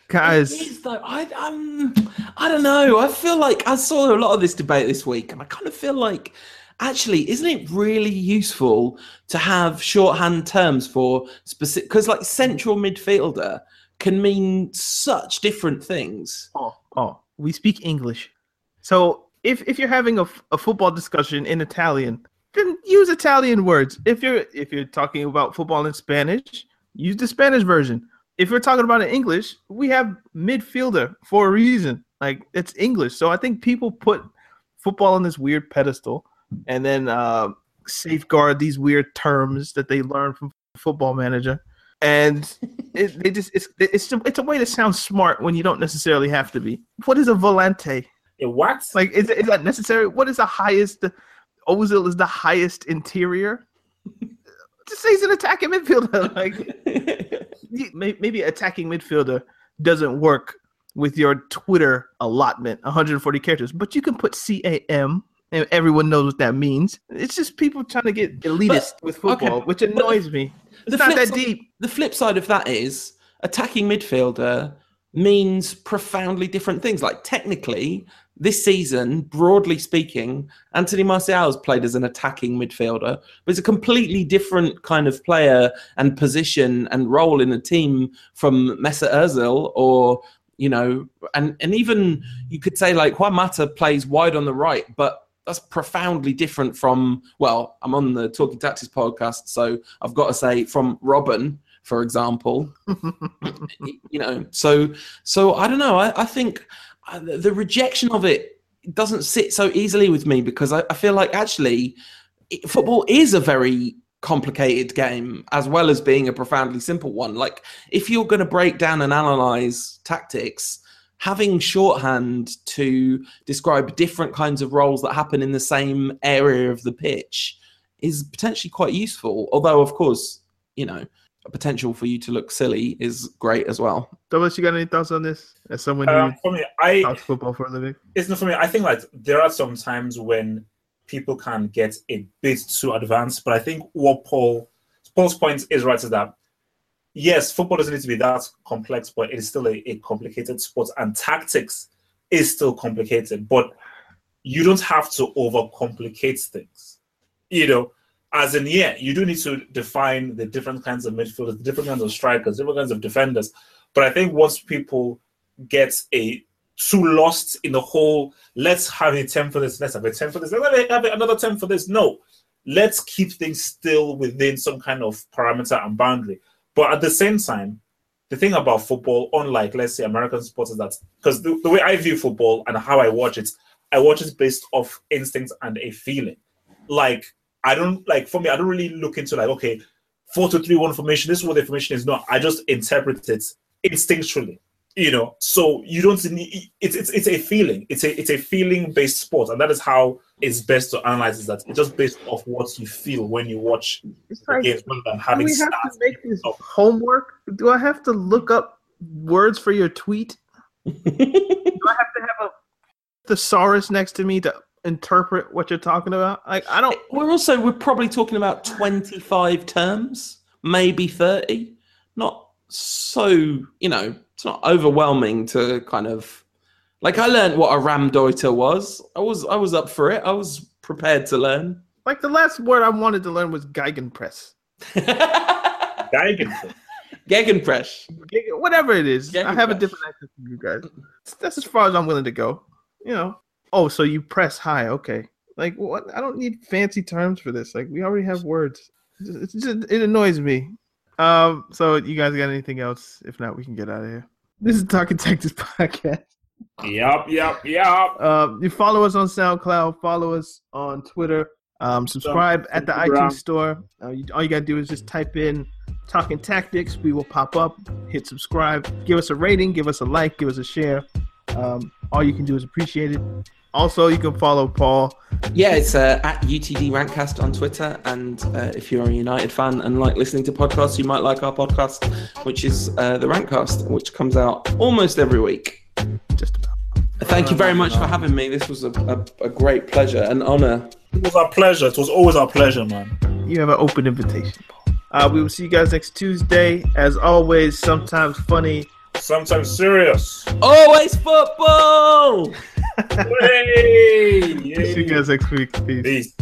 guys. It is, though. I um, I don't know. I feel like I saw a lot of this debate this week, and I kind of feel like actually, isn't it really useful to have shorthand terms for specific? Because like central midfielder can mean such different things. Oh, oh, we speak English. So if if you're having a, f- a football discussion in Italian, then use Italian words. If you're if you're talking about football in Spanish, use the Spanish version. If you're talking about it in English, we have midfielder for a reason. Like it's English. So I think people put football on this weird pedestal and then uh, safeguard these weird terms that they learn from Football Manager. And it, they just it's it's it's a way to sound smart when you don't necessarily have to be. What is a volante? A what? Like is is that necessary? What is the highest? Ozil is the highest interior. Just say he's an attacking midfielder. Like maybe attacking midfielder doesn't work with your Twitter allotment, 140 characters, but you can put CAM. And everyone knows what that means. It's just people trying to get elitist with football, okay, which but annoys me. It's not that side- deep. the flip side of that is attacking midfielder means profoundly different things. Like technically, this season, broadly speaking, Anthony Martial has played as an attacking midfielder, but it's a completely different kind of player and position and role in the team from Mesut Ozil or you know, and and even you could say like Juan Mata plays wide on the right, but that's profoundly different from well, I'm on the Talking Tactics podcast, so I've got to say from Robben, for example. you know, so so I don't know. I, I think the rejection of it doesn't sit so easily with me because I, I feel like actually football is a very complicated game as well as being a profoundly simple one. Like if you're going to break down and analyze tactics, having shorthand to describe different kinds of roles that happen in the same area of the pitch is potentially quite useful. Although, of course, you know, potential for you to look silly is great as well. Douglas, you got any thoughts on this? As someone who Um, for me, I talks football for a living, it's not for me. I think like there are some times when people can get a bit too advanced, but I think what Paul Paul's point is right is that yes, football doesn't need to be that complex, but it is still a, a complicated sport, and tactics is still complicated. But you don't have to overcomplicate things. You know, as in, yeah, you do need to define the different kinds of midfielders, the different kinds of strikers, different kinds of defenders. But I think once people get a too lost in the whole let's have a 10 for this, let's have a 10 for this, let's have another 10 for this. No, let's keep things still within some kind of parameter and boundary. But at the same time, the thing about football, unlike let's say American sports, is that because the, the way I view football and how I watch it, I watch it based off instinct and a feeling. Like I don't like for me, I don't really look into like okay, four to three one formation. This is what the formation is. not. I just interpret it instinctually. You know, so you don't need it's it's it's a feeling. It's a it's a feeling based sport, and that is how it's best to analyze is that it's just based off what you feel when you watch it's the like, games rather than do we have to make this homework? Do I have to look up words for your tweet? Do I have to have a thesaurus next to me to interpret what you're talking about? Like I don't. We're also we're probably talking about 25 terms, maybe 30. Not so, you know, it's not overwhelming to kind of like I learned what a Raumdeuter was. I was I was up for it. I was prepared to learn. Like the last word I wanted to learn was Geigenpress. Geigenpress. Gegenpress. Gig- Whatever it is, I have a different accent from you guys. That's as far as I'm willing to go. You know. Oh, so you press high? Okay. Like what? I don't need fancy terms for this. Like we already have words. It's just, it annoys me. Um. So you guys got anything else? If not, we can get out of here. This is Talking Texas podcast. Yup, yup, yup. Um, you follow us on SoundCloud, follow us on Twitter, um, subscribe at the iTunes store. Uh, you, all you gotta do is just type in "Talking Tactics." We will pop up. Hit subscribe. Give us a rating. Give us a like. Give us a share. Um, all you can do is appreciate it. Also, you can follow Paul. Yeah, it's uh, at UTD Rantcast on Twitter. And uh, if you're a United fan and like listening to podcasts, you might like our podcast, which is uh, the Rantcast, which comes out almost every week. Just about. Thank you very much for having me. This was a, a, a great pleasure, an honor. It was our pleasure. It was always our pleasure, man. You have an open invitation, Paul. Uh, we will see you guys next Tuesday. As always, sometimes funny. Sometimes serious. Always football! Hey! See you guys next week. Peace. Peace.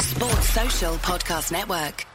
Sports Social Podcast Network.